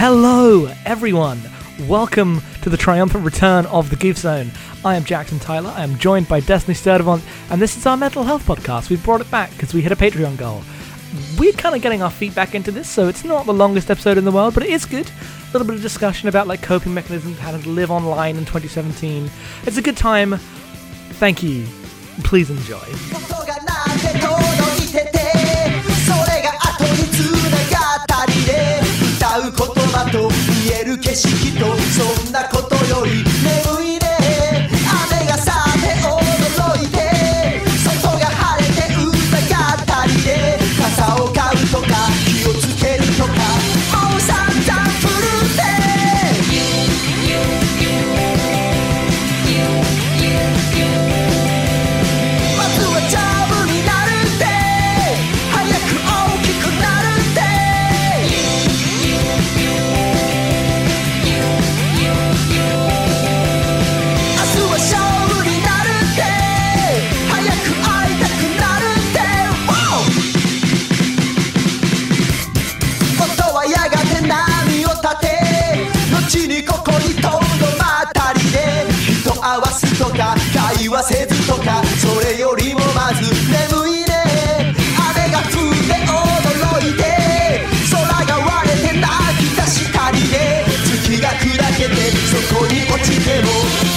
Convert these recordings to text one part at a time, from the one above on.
Hello, everyone. Welcome to the triumphant return of the Goof Zone. I am Jackson Tyler. I am joined by Destiny Sturdivant, and this is our mental health podcast. We've brought it back because we hit a Patreon goal. We're kind of getting our feet back into this, so it's not the longest episode in the world, but it is good. A little bit of discussion about like coping mechanisms, how to live online in 2017. It's a good time. Thank you. Please enjoy. と見える景色とそんなことよりとか会話せずとかそれよりもまず眠いね。雨が降って驚いて空が割れて泣き出したりで月が砕けてそこに落ちても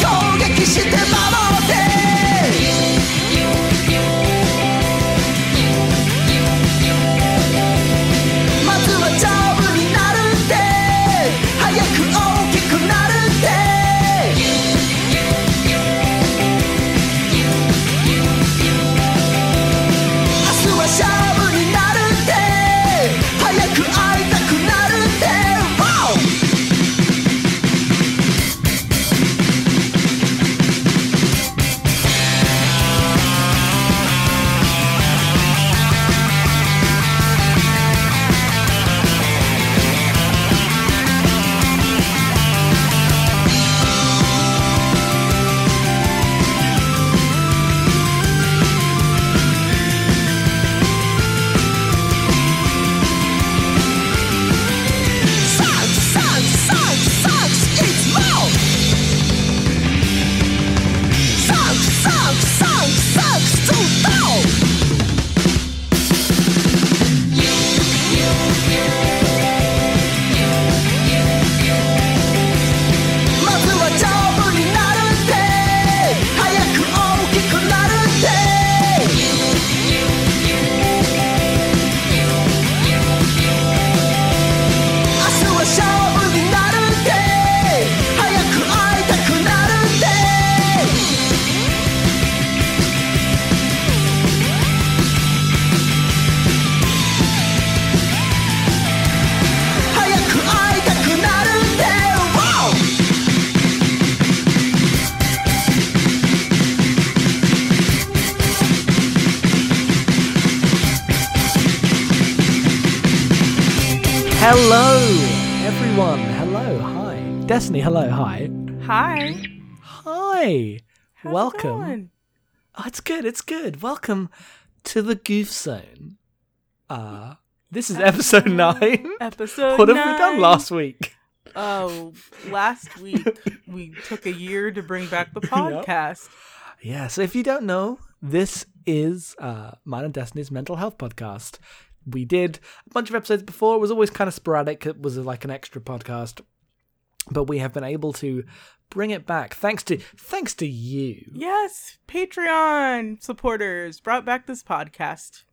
Destiny, hello, hi. Hi. Hi. How's Welcome. It going? Oh, it's good. It's good. Welcome to the Goof Zone. Uh, this is episode nine. Episode what have we done last week? Oh, last week we took a year to bring back the podcast. Yeah. So if you don't know, this is uh, mine and Destiny's mental health podcast. We did a bunch of episodes before. It was always kind of sporadic. It was like an extra podcast, but we have been able to bring it back thanks to thanks to you. Yes, Patreon supporters brought back this podcast.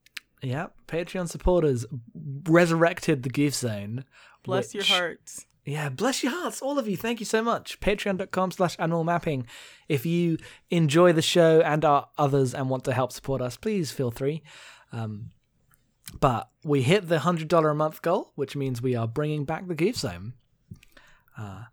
Yeah, Patreon supporters resurrected the Goof Zone. Bless your hearts. Yeah, bless your hearts, all of you. Thank you so much. Patreon.com slash animal mapping. If you enjoy the show and our others and want to help support us, please feel free. Um, but we hit the $100 a month goal, which means we are bringing back the Goof Zone. Uh,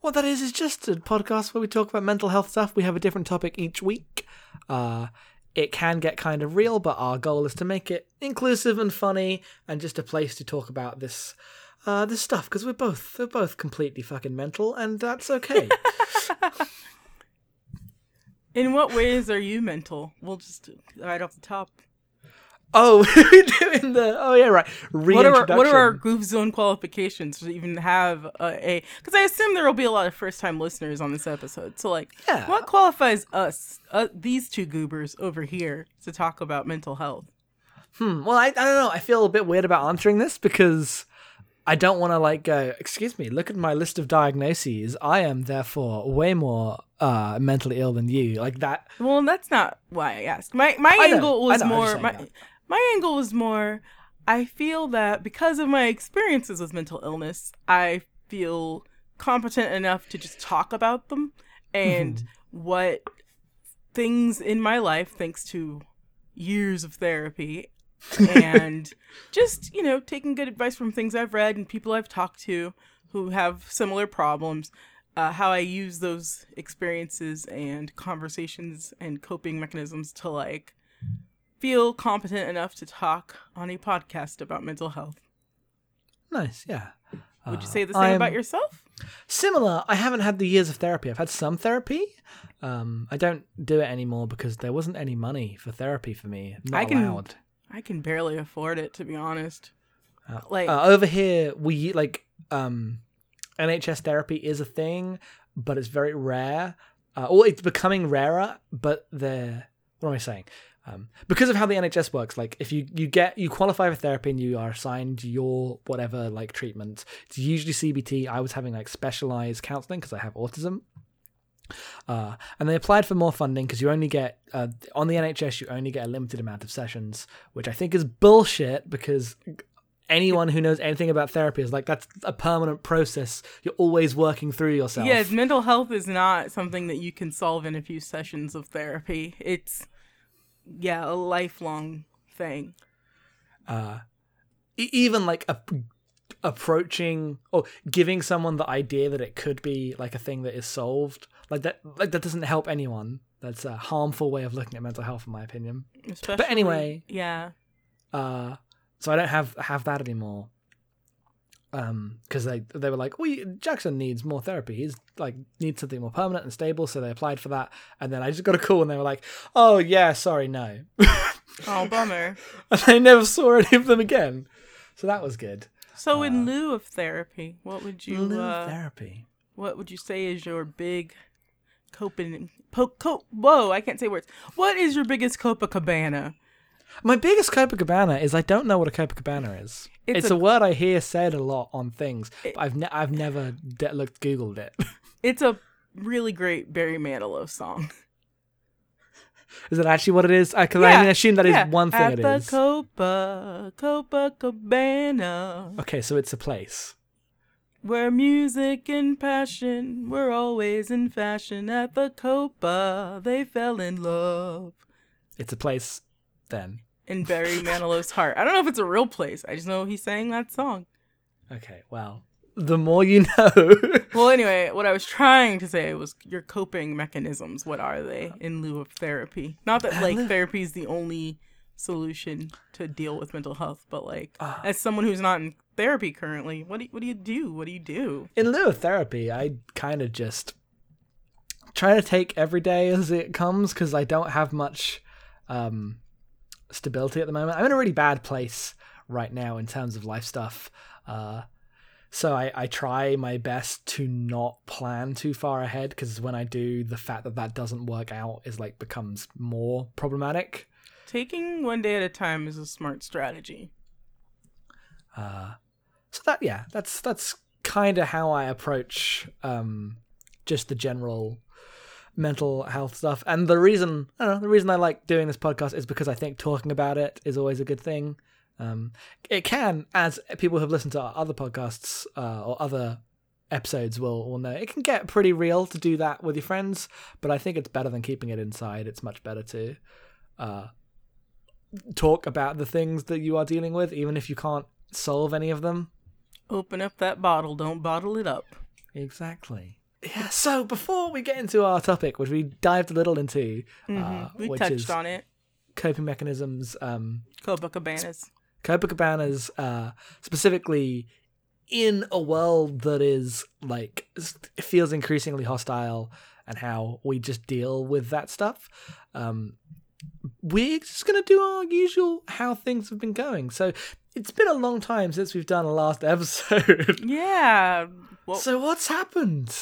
what that is, is just a podcast where we talk about mental health stuff. We have a different topic each week. Uh, it can get kind of real, but our goal is to make it inclusive and funny and just a place to talk about this uh, this stuff because we're both we're both completely fucking mental, and that's okay. In what ways are you mental? We'll just right off the top. Oh, doing the. Oh yeah, right. What are, our, what are our Zone qualifications to even have a? Because I assume there will be a lot of first time listeners on this episode. So, like, Yeah. what qualifies us, uh, these two goobers over here, to talk about mental health? Hmm. Well, I, I don't know. I feel a bit weird about answering this because I don't want to like go. Excuse me. Look at my list of diagnoses. I am therefore way more uh, mentally ill than you. Like that. Well, that's not why I asked. My my I angle was know, I'm just more my. My angle was more. I feel that because of my experiences with mental illness, I feel competent enough to just talk about them and Mm-hmm. what things in my life, thanks to years of therapy and just you know taking good advice from things I've read and people I've talked to who have similar problems uh, how I use those experiences and conversations and coping mechanisms to like feel competent enough to talk on a podcast about mental health. Nice. Yeah. Would you Uh, say the same I'm- about yourself? Similar. I haven't had the years of therapy. I've had some therapy. Um, I don't do it anymore because there wasn't any money for therapy for me. Not I can- allowed. I can barely afford it to be honest. Uh, like uh, over here we like um nhs therapy is a thing but it's very rare uh, or it's becoming rarer but the what am i saying um, because of how the nhs works like if you you get you qualify for therapy and you are assigned your whatever like treatment it's usually cbt i was having like specialized counseling because i have autism uh, and they applied for more funding because you only get uh, on the NHS you only get a limited amount of sessions, which I think is bullshit because anyone who knows anything about therapy is like that's a permanent process. You're always working through yourself. yeah, mental health is not something that you can solve in a few sessions of therapy. It's yeah, a lifelong thing. uh, e- even like a, approaching or giving someone the idea that it could be like a thing that is solved like that like that doesn't help anyone that's a harmful way of looking at mental health in my opinion Especially, anyway- yeah. uh so i don't have have that anymore um because they they were like we jackson needs more therapy he's like needs something more permanent and stable so they applied for that and then i just got a call and they were like oh yeah sorry no Oh, bummer. and i never saw any of them again so that was good So in lieu of therapy, what would you In lieu of uh, therapy what would you say is your big coping po- co- whoa, I can't say words. What is your biggest Copacabana? My biggest Copacabana is I don't know what a Copacabana is. It's It's, a- a, word I hear said a lot on things, but I've ne- I've never de- looked Googled it. It's a really great Barry Manilow song. is it actually what it is? I, Because I assume that is yeah. one thing At it the is. Copa Copacabana, okay, so it's a place. where music and passion were always in fashion. At the Copa, they fell in love. It's a place. Then In Barry Manilow's heart. I don't know if it's a real place. I just know he sang that song. okay, well, the more you know. Well, anyway, what I was trying to say was your coping mechanisms. What are they in lieu of therapy? Not that like therapy is the only solution to deal with mental health, but like Ah. as someone who's not in therapy currently, what do you, what do you do? What do you do? in lieu of therapy, I kind of just try to take every day as it comes because I don't have much um, stability at the moment. I'm in a really bad place right now in terms of life stuff. Uh, so I, I try my best to not plan too far ahead because when I do, the fact that that doesn't work out is like becomes more problematic. Taking one day at a time is a smart strategy. Uh, so that yeah, that's that's kind of how I approach um, just the general mental health stuff. And the reason I don't know the reason I like doing this podcast is because I think talking about it is always a good thing. Um, it can, as people who have listened to our other podcasts uh, or other episodes will will know, it can get pretty real to do that with your friends. But I think it's better than keeping it inside. It's much better to uh, talk about the things that you are dealing with, even if you can't solve any of them. Open up that bottle, don't bottle it up. Exactly. Yeah. So before we get into our topic, which we dived a little into, uh, Mm-hmm. We touched on it. coping mechanisms, um, Copacabanas. Copacabana's uh, specifically in a world that is like feels increasingly hostile, and how we just deal with that stuff. Um, we're just gonna do our usual how things have been going. So it's been a long time since we've done a last episode. Yeah. Well, so what's happened?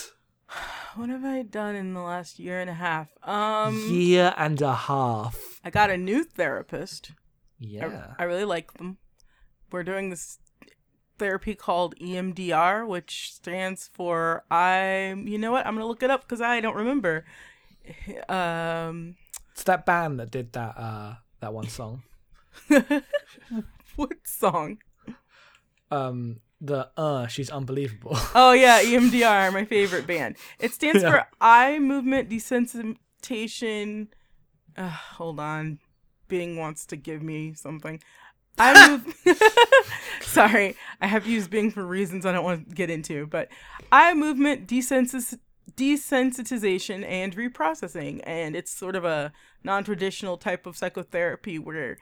what have I done in the last year and a half? Um, Year and a half. I got a new therapist. Yeah. I, really like them. We're doing this therapy called EMDR, which stands for I. You know what? I'm gonna look it up because I don't remember. Um, It's that band that did that uh that one song. what song? Um the uh she's unbelievable. Oh yeah, EMDR, my favorite band. It stands Yeah. for eye movement desensitization. Uh, hold on, Bing wants to give me something. I move. Sorry, I have used Bing for reasons I don't want to get into, but eye movement desensitization and reprocessing, and it's sort of a non-traditional type of psychotherapy where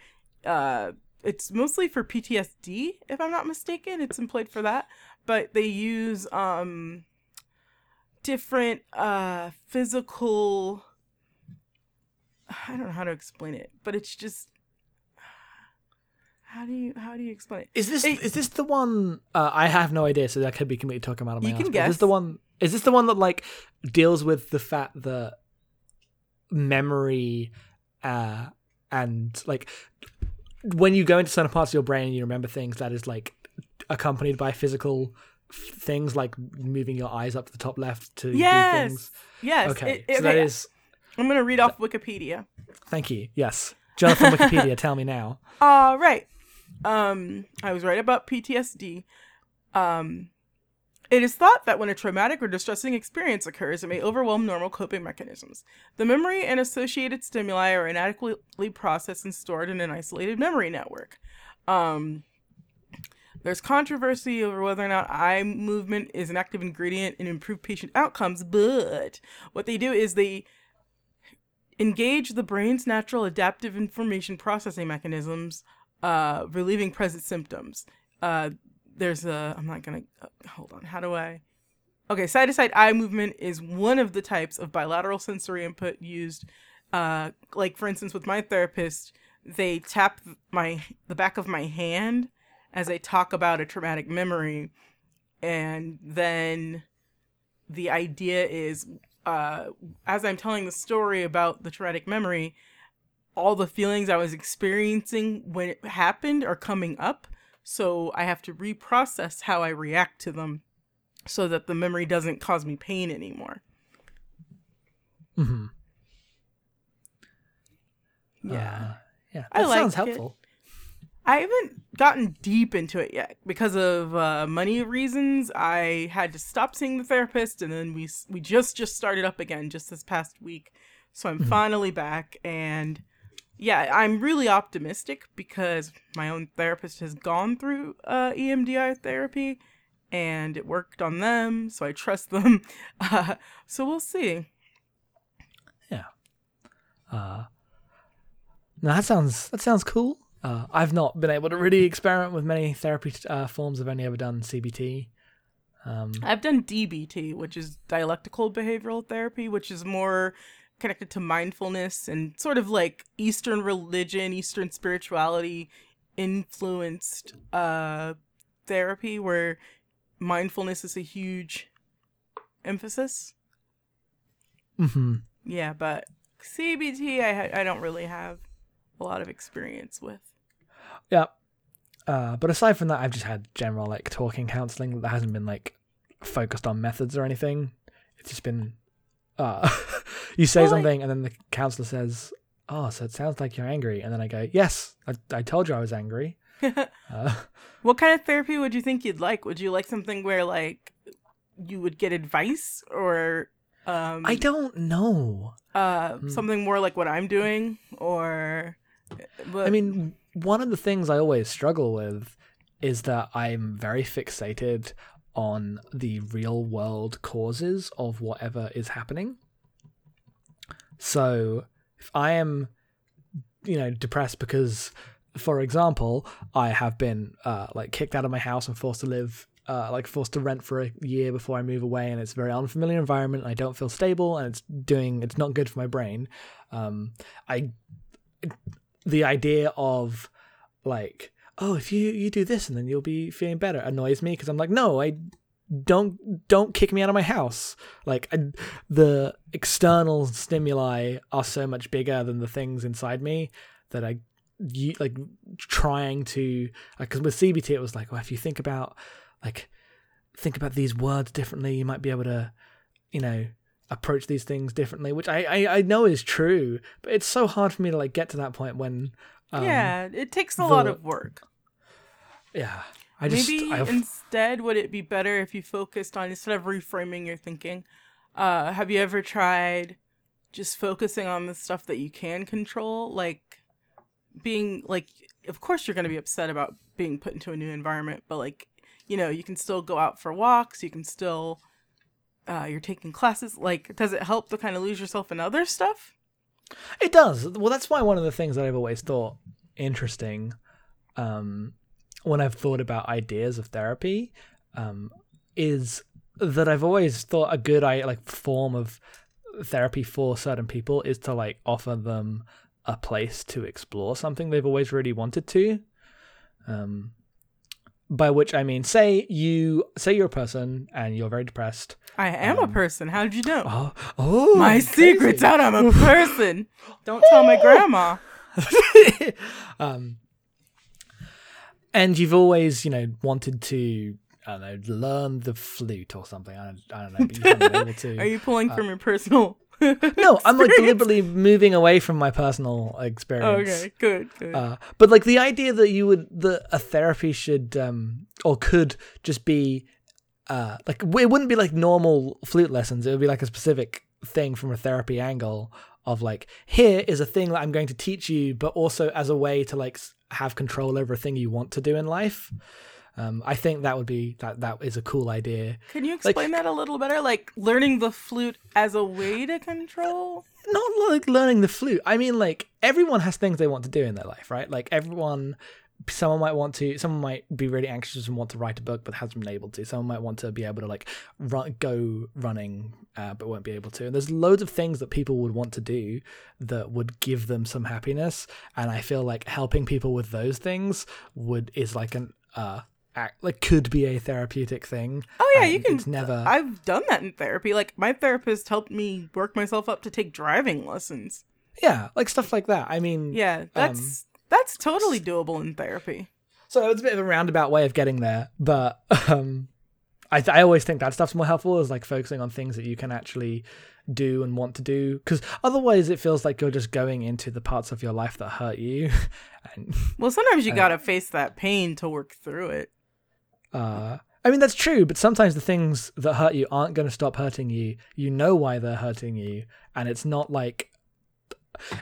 uh, it's mostly for PTSD, if I'm not mistaken. It's employed for that, but they use um different uh physical. I don't know how to explain it, but it's just how do you how do you explain it? Is this It- is this the one? Uh, I have no idea, so that could be completely talking out of my You ass, can but Is this the one? Is this the one that like deals with the fact that memory, uh, and like when you go into certain parts of your brain and you remember things, that is like accompanied by physical things like moving your eyes up to the top left to do Yes, things. yes. Okay, it- so that okay, is. I'm gonna read off Wikipedia. Thank you. Yes, Jonathan Wikipedia, tell me now. All right. Um, I was right about PTSD. Um, it is thought that when a traumatic or distressing experience occurs, it may overwhelm normal coping mechanisms. The memory and associated stimuli are inadequately processed and stored in an isolated memory network. Um, there's controversy over whether or not eye movement is an active ingredient in improved patient outcomes, but what they do is they engage the brain's natural adaptive information processing mechanisms uh relieving present symptoms uh there's a i'm not gonna uh, hold on how do i okay side to side eye movement is one of the types of bilateral sensory input used uh like for instance with my therapist they tap my the back of my hand as i talk about a traumatic memory and then the idea is uh as i'm telling the story about the traumatic memory all the feelings I was experiencing when it happened are coming up. So I have to reprocess how I react to them so that the memory doesn't cause me pain anymore. hmm Yeah. yeah, I that sounds like it. helpful. I haven't gotten deep into it yet because of uh, money reasons. I had to stop seeing the therapist, and then we we just just started up again just this past week. So I'm finally back, and yeah, I'm really optimistic because my own therapist has gone through uh, EMDR therapy, and it worked on them. So I trust them. Uh, so we'll see. Yeah. Uh, no, that sounds that sounds cool. Uh, I've not been able to really experiment with many therapy uh, forms. I've only ever done CBT. Um, I've done DBT, which is dialectical behavioral therapy, which is more connected to mindfulness and sort of like Eastern religion, Eastern spirituality influenced uh, therapy, where mindfulness is a huge emphasis. Mm-hmm. Yeah, but CBT, I I don't really have a lot of experience with. Yeah. Uh, but aside from that, I've just had general like talking counseling that hasn't been like focused on methods or anything. It's just been uh, you say Well, something and then the counselor says, "Oh, so it sounds like you're angry," and then I go, "Yes, I, I told you I was angry." Uh, What kind of therapy would you think you'd like? Would you like something where like you would get advice or um I don't know. uh Hmm. something more like what I'm doing or but, I mean, one of the things I always struggle with is that I'm very fixated on the real world causes of whatever is happening. So if I am, you know, depressed because, for example, I have been uh, like kicked out of my house and forced to live. Uh, like forced to rent for a year before I move away, and it's a very unfamiliar environment. And I don't feel stable, and it's doing it's not good for my brain. Um, I the idea of like oh if you you do this and then you'll be feeling better annoys me because i'm like no i don't don't kick me out of my house like I, the external stimuli are so much bigger than the things inside me that i you like trying to because with cbt it was like well if you think about like think about these words differently you might be able to you know approach these things differently which i i, I know is true but it's so hard for me to like get to that point when um, yeah, it takes a lot of work. yeah i just Maybe I, instead, would it be better if you focused on instead of reframing your thinking? Uh, have you ever tried just focusing on the stuff that you can control, like being like? Of course, you're going to be upset about being put into a new environment, but like, you know, you can still go out for walks. You can still, uh, you're taking classes. Like, does it help to kind of lose yourself in other stuff? It does. Well, that's why one of the things that I've always thought interesting um, when I've thought about ideas of therapy um, is that I've always thought a good I like form of therapy for certain people is to like offer them a place to explore something they've always really wanted to. Um, by which I mean, say you say you're a person and you're very depressed. I am a person. How did you know? Oh, oh, my secret's out. I'm a person. Don't tell my grandma. um, and you've always, you know, wanted to, I don't know, learn the flute or something. I don't, I don't know, but you haven't been able to. Are you pulling from your personal? no, I'm like deliberately moving away from my personal experience. Okay, good, good. Uh, but like the idea that you would that a therapy should um or could just be uh like it wouldn't be like normal flute lessons. It would be like a specific thing from a therapy angle of like here is a thing that I'm going to teach you, but also as a way to like have control over a thing you want to do in life. Um, I think that would be that that is a cool idea. Can you explain that a little better? Like learning the flute as a way to control? not like learning the flute. I mean, like everyone has things they want to do in their life, right? Like everyone, someone might want to, someone might be really anxious and want to write a book but hasn't been able to. Someone might want to be able to like run, go running uh, but won't be able to. And there's loads of things that people would want to do that would give them some happiness. And I feel like helping people with those things would is like an uh act, like could be a therapeutic thing. Oh yeah, you can. Never. I've done that in therapy. Like my therapist helped me work myself up to take driving lessons. yeah, like stuff like that. I mean, Yeah, that's that's totally doable in therapy. So it's a bit of a roundabout way of getting there, but um, I I always think that stuff's more helpful is like focusing on things that you can actually do and want to do because otherwise it feels like you're just going into the parts of your life that hurt you, and Well, sometimes you gotta face that pain to work through it. uh, I mean that's true, but sometimes the things that hurt you aren't going to stop hurting you. You know why they're hurting you, and it's not like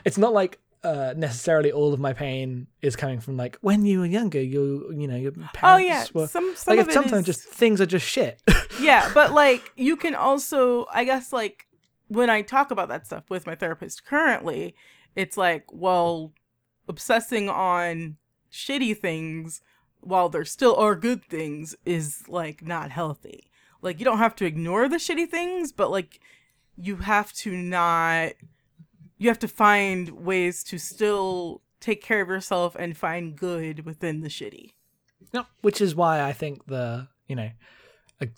it's not like. Uh, necessarily, all of my pain is coming from like when you were younger. You, you know, your parents Oh yeah, were some some like sometimes is- just things are just shit. yeah, but like you can also, I guess, like when I talk about that stuff with my therapist currently, it's like, well, obsessing on shitty things while there still are good things is like not healthy. Like you don't have to ignore the shitty things, but like you have to not you have to find ways to still take care of yourself and find good within the shitty. No, which is why I think the you know, like,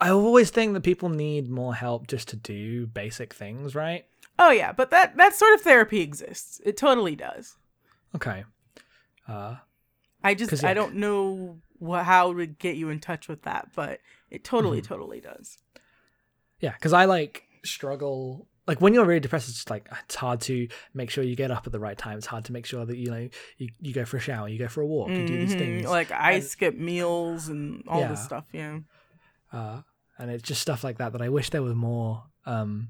I always think that people need more help just to do basic things, right? Oh yeah, but that that sort of therapy exists. It totally does. Okay. Uh, I just I don't know how to get you in touch with that, but it totally Mm-hmm. totally does. yeah, because I like struggle. Like when you're really depressed, it's just like it's hard to make sure you get up at the right time. It's hard to make sure that you know you, you go for a shower, you go for a walk, you do these Mhm, things. Like I And- skip meals and all Yeah. this stuff. Yeah. uh, and it's just stuff like that that I wish there was more um,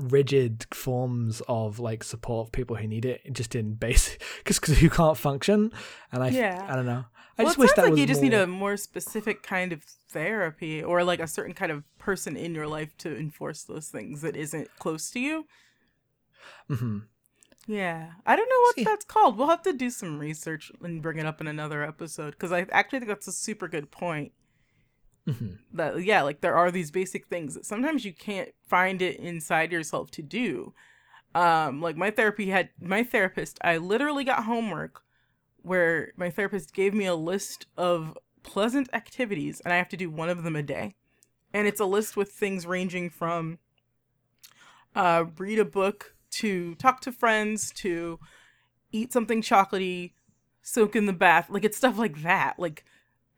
rigid forms of like support for people who need it, just in basic because who can't function. And i Yeah. I don't know. I well, just wish that like you just more... need a more specific kind of therapy or like a certain kind of person in your life to enforce those things that isn't close to you. Mhm. Yeah, I don't know what See- that's called. We'll have to do some research and bring it up in another episode because I actually think that's a super good point. Mhm. That yeah, like there are these basic things that sometimes you can't find it inside yourself to do, Um, like my therapy had my therapist. I literally got homework where my therapist gave me a list of pleasant activities, and I have to do one of them a day. And it's a list with things ranging from uh, read a book to talk to friends to eat something chocolatey, soak in the bath. Like it's stuff like that. Like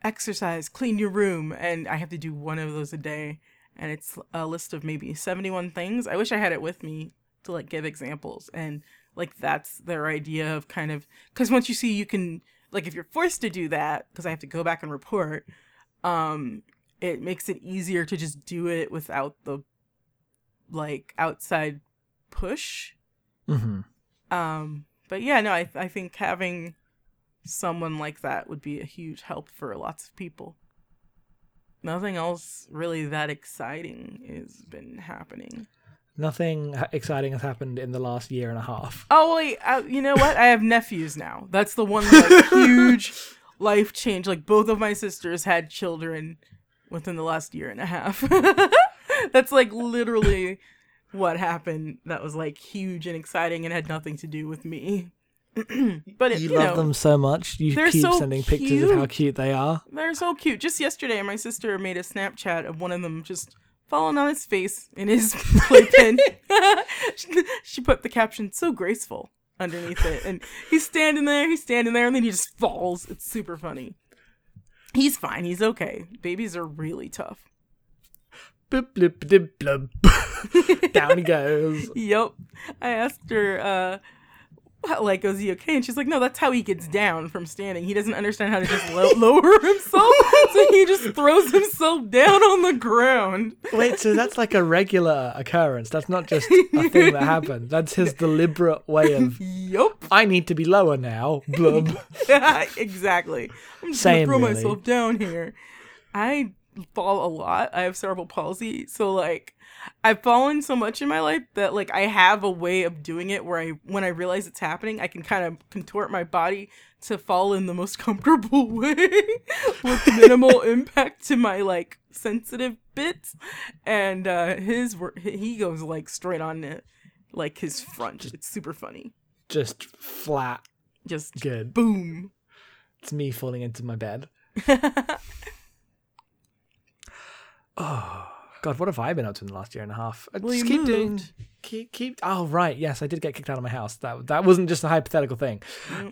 exercise, clean your room, and I have to do one of those a day. And it's a list of maybe 71 things. I wish I had it with me to like give examples. And like that's their idea of kind of because once you see you can like if you're forced to do that because I have to go back and report, um, it makes it easier to just do it without the like outside push. hmm Um, but yeah, no, I I think having someone like that would be a huge help for lots of people. Nothing else really that exciting has been happening. Nothing exciting has happened in the last year and a half. Oh wait, uh, you know what? I have nephews now. That's the one like, huge life change. Like both of my sisters had children within the last year and a half. That's like literally what happened. That was like huge and exciting and had nothing to do with me. but it, You, you, love know, them so much. You keep so sending pictures of how cute. cute they are. They're so cute. Just yesterday, my sister made a Snapchat of one of them just falling on his face in his playpen. she, put the caption "so graceful" underneath it, and he's standing there. He's standing there, and then he just falls. It's super funny. He's fine. He's okay. Babies are really tough. Bloop, bloop, bloop, bloop. Down he goes. Yep. I asked her, uh, like, is he okay? And she's like, no, that's how he gets down from standing. He doesn't understand how to just lo- lower himself, so he just throws himself down on the ground. Wait, so that's like a regular occurrence. That's not just a thing that happened. That's his deliberate way of. Yup. I need to be lower now. Blub. exactly. I'm just Same, gonna throw really. myself down here. I fall a lot. I have cerebral palsy, so like I've fallen so much in my life that like I have a way of doing it where I when I realize it's happening, I can kind of contort my body to fall in the most comfortable way with minimal impact to my like sensitive bits. And uh his he goes like straight on it like his front. It's super funny. Just flat. Just Good. boom. It's me falling into my bed. Oh God, what have I been up to in the last year and a half? I Well, just keep doing, keep, keep. Oh right, yes, I did get kicked out of my house. That that wasn't just a hypothetical thing.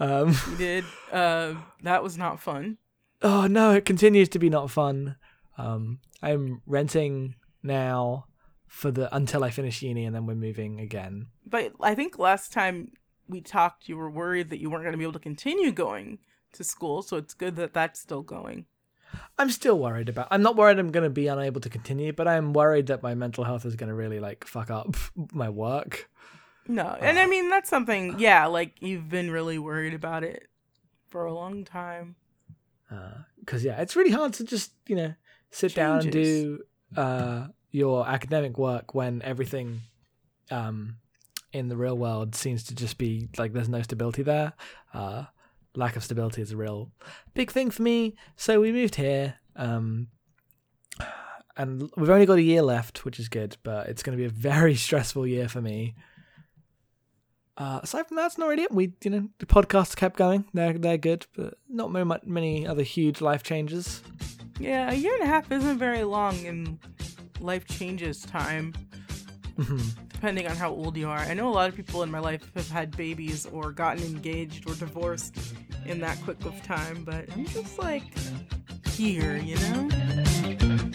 Um, You did. Uh, that was not fun. oh no, it continues to be not fun. Um, I'm renting now for the until I finish uni, and then we're moving again. But I think last time we talked, you were worried that you weren't going to be able to continue going to school. So it's good that that's still going. I'm still worried about. I'm not worried I'm going to be unable to continue, but I'm worried that my mental health is going to really like fuck up my work. No, and I mean that's something. Yeah, like you've been really worried about it for a long time. because yeah, it's really hard to just you know sit down and do uh, your academic work when everything um, in the real world seems to just be like there's no stability there. Uh, lack of stability is a real big thing for me. So we moved here, um, and we've only got a year left, which is good, but it's going to be a very stressful year for me. Uh, aside from that, that's not really it. We, you know, the podcasts kept going. They're they're good, but not very much, many other huge life changes. Yeah, a year and a half isn't very long in life changes time. Depending on how old you are. I know a lot of people in my life have had babies or gotten engaged or divorced in that quick of time, but I'm just like here, you know?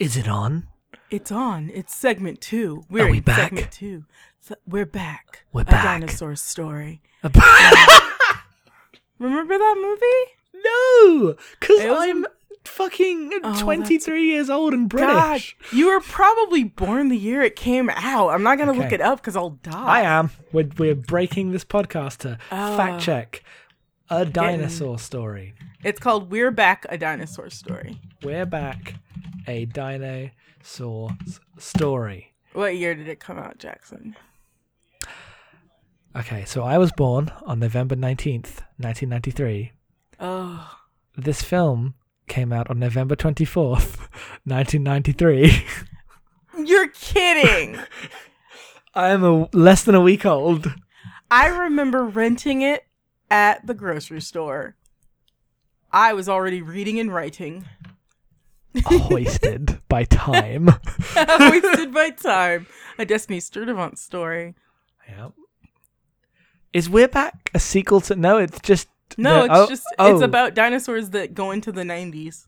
Is it on? It's on. It's segment two. We're Are we in back? segment two. So- we're back. We're back. a dinosaur story. Um, remember that movie? no, because was I'm fucking Oh, 23 years old and God, British. you were probably born the year it came out. I'm not gonna look it up because I'll die. I am. We're, we're breaking this podcast to Oh. fact check a dinosaur story. It's called "We're Back: A Dinosaur Story." We're back. A dinosaur story. What year did it come out, Jackson? Okay, so I was born on November 19th, 1993. Oh, This film came out on November 24th, 1993. you're kidding! I am a less than a week old. I remember renting it at the grocery store. I was already reading and writing. Hoisted by time. hoisted by time. A Destiny Sturdivant story. Yep. Is We're Back a sequel to? No, it's just. No, it's oh, just oh, it's about dinosaurs that go into the 90s.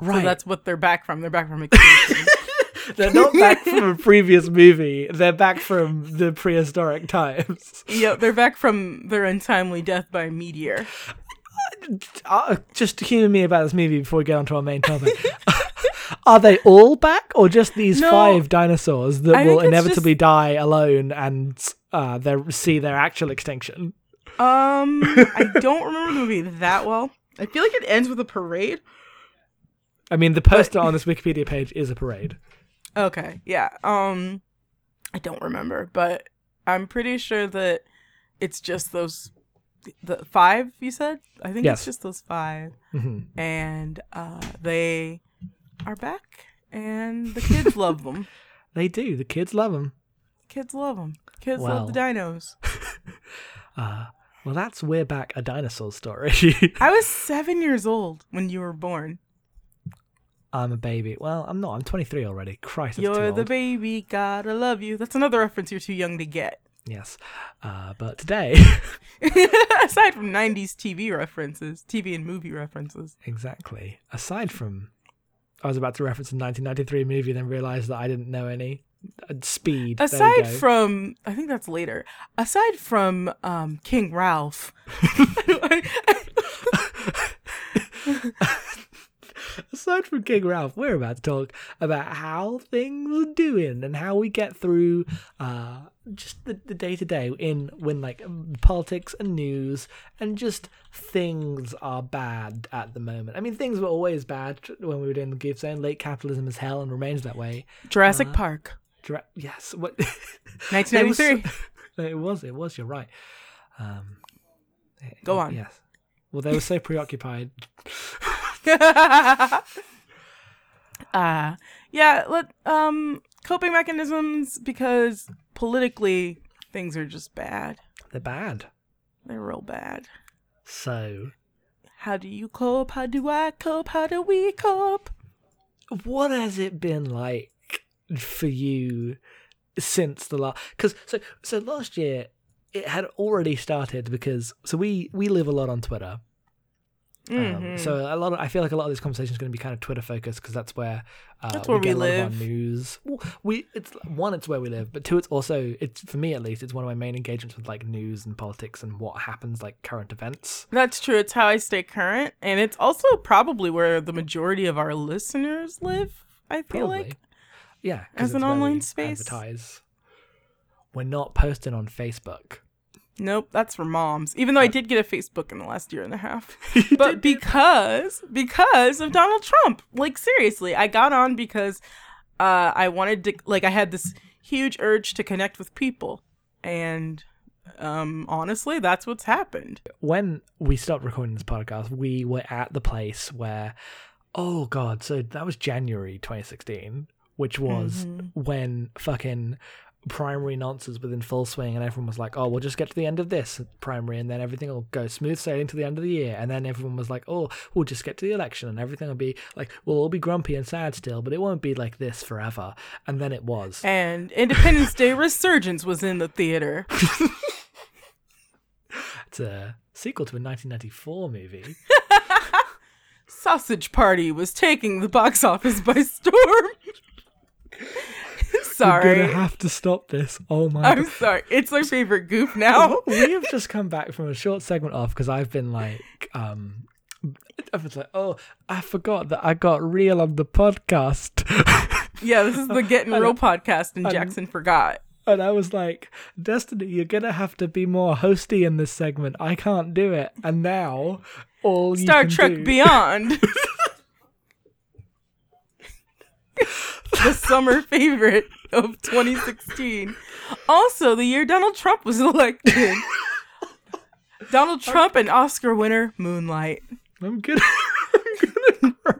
right. So that's what they're back from. They're back from. They're not back from a previous movie. They're back from the prehistoric times. yep, they're back from their untimely death by meteor. Uh, just humor me about this movie before we get on to our main topic. Are they all back, or just these No. five dinosaurs that I will inevitably die alone and uh, see their actual extinction? Um, I don't remember the movie that well. I feel like it ends with a parade. I mean, the poster on this Wikipedia page is a parade. Okay, yeah. Um, I don't remember, but I'm pretty sure that it's just those the five you said. I think Yes. it's just those five, hmm and uh, they are back, and the kids love them. They do. The kids love them. Kids love them. Kids love the dinos. Uh, well, that's We're Back, a dinosaur story. I was seven years old when you were born. I'm a baby. Well, I'm not. I'm 23 already. Christ, You're the baby, gotta love you. That's another reference you're too young to get. Yes. Uh, but today, Aside from 90s TV references, TV and movie references. exactly. Aside from, I was about to reference a 1993 movie, then realized that I didn't know any. Uh, Speed. Aside from, I think that's later. Aside from um, King Ralph. aside from King Ralph, we're about to talk about how things are doing and how we get through uh, just the, the day-to-day in when like politics and news and just things are bad at the moment. I mean, things were always bad when we were doing the Goof Zone. Late capitalism is hell and remains that way. Jurassic Park, Dra- yes, what? 1993. It was. It was. You're right. Um, Go on. Yes. Well, they were so preoccupied. uh yeah, let um coping mechanisms because politically things are just bad. They're bad. They're real bad. So, How do you cope? How do I cope? How do we cope? what has it been like for you since the last? Because so so last year it had already started because so we we live a lot on Twitter. Um, Mhm. so a lot of I feel like a lot of this conversation is going to be kind of Twitter focused because that's where uh, That's where we get a lot of live. our news. Well, we it's one it's where we live, but two it's also it's for me at least it's one of my main engagements with like news and politics and what happens like current events. That's true. It's how I stay current, and it's also probably where the majority of our listeners live. I feel Probably, like yeah, As an online space. Advertise. We're not posting on Facebook. Nope, that's for moms. Even though I did get a Facebook in the last year and a half. but because because of Donald Trump. Like seriously, I got on because uh I wanted to like I had this huge urge to connect with people. And um honestly, that's what's happened. when we stopped recording this podcast, we were at the place where, oh god, so that was January 2016, which was when fucking primary nonsense within full swing, and everyone was like, oh, we'll just get to the end of this primary, and then everything will go smooth sailing to the end of the year, and then everyone was like, oh, we'll just get to the election, and everything will be like, we'll all be grumpy and sad still, but it won't be like this forever, and then it was. And Independence Day Resurgence was in the theater. It's a sequel to a 1994 movie. Sausage Party was taking the box office by storm. We're sorry. gonna have to stop this. Oh my god. I'm god. sorry. It's my favorite goof now. we have just come back from a short segment off because I've been like, um, I was like, oh, I forgot that I got real on the podcast, Yeah, this is the Getting Real podcast, and Jackson forgot. and I was like, Destiny, you're gonna have to be more hosty in this segment. I can't do it, and now all you Star Trek do- Beyond. the summer favorite of 2016. Also, the year Donald Trump was elected. Donald Trump and Oscar winner Moonlight. I'm gonna, I'm gonna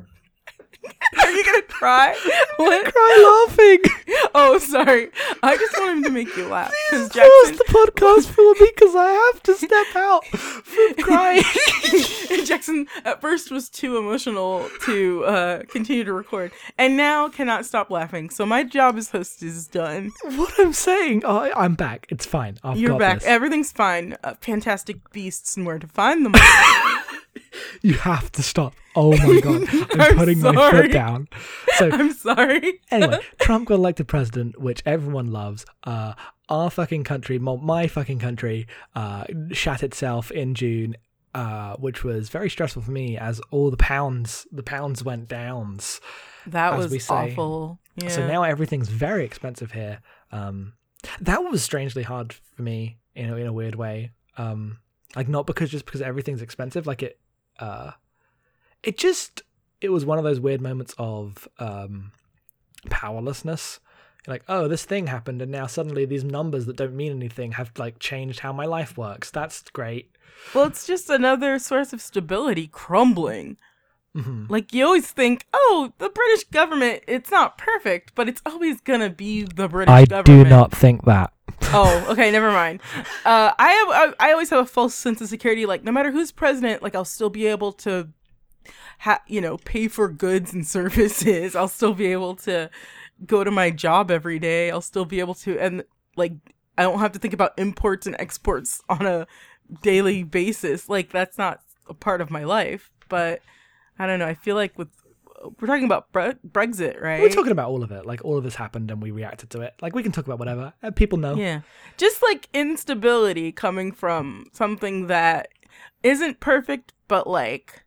Are you gonna cry? What? cry laughing. Oh, sorry. I just wanted to make you laugh Pause Jackson. the podcast for me because I have to step out from crying. Jackson at first was too emotional to uh, continue to record, and now cannot stop laughing. So my job as host is done. what I'm saying, oh, I'm back. It's fine. I've You're back. this. Everything's fine. Uh, fantastic beasts and where to find them. You have to stop. Oh my god. I'm, I'm putting my foot down. So I'm sorry. anyway, Trump got elected president, which everyone loves. Uh our fucking country, my, my fucking country, uh shat itself in June, uh, which was very stressful for me as all the pounds the pounds went downs. That was awful. Yeah. So now everything's very expensive here. Um, that was strangely hard for me in a, in a weird way. Um, like not because just because everything's expensive, like it, uh, it just it was one of those weird moments of um, powerlessness. Like, oh, this thing happened, and now suddenly these numbers that don't mean anything have like changed how my life works. That's great. well, it's just another source of stability crumbling. Hmm Like you always think, oh, the British government, it's not perfect, but it's always gonna be the British I government. do not think that. oh, okay, never mind. Uh, I have I, I always have a false sense of security. Like no matter who's president, like I'll still be able to, ha- you know, pay for goods and services. I'll still be able to go to my job every day. I'll still be able to, and like I don't have to think about imports and exports on a daily basis. Like that's not a part of my life. But I don't know. I feel like with we're talking about Bre- Brexit, right? We're talking about all of it. Like all of this happened, and we reacted to it. Like we can talk about whatever. Uh, people know. Yeah. Just like instability coming from something that isn't perfect, but like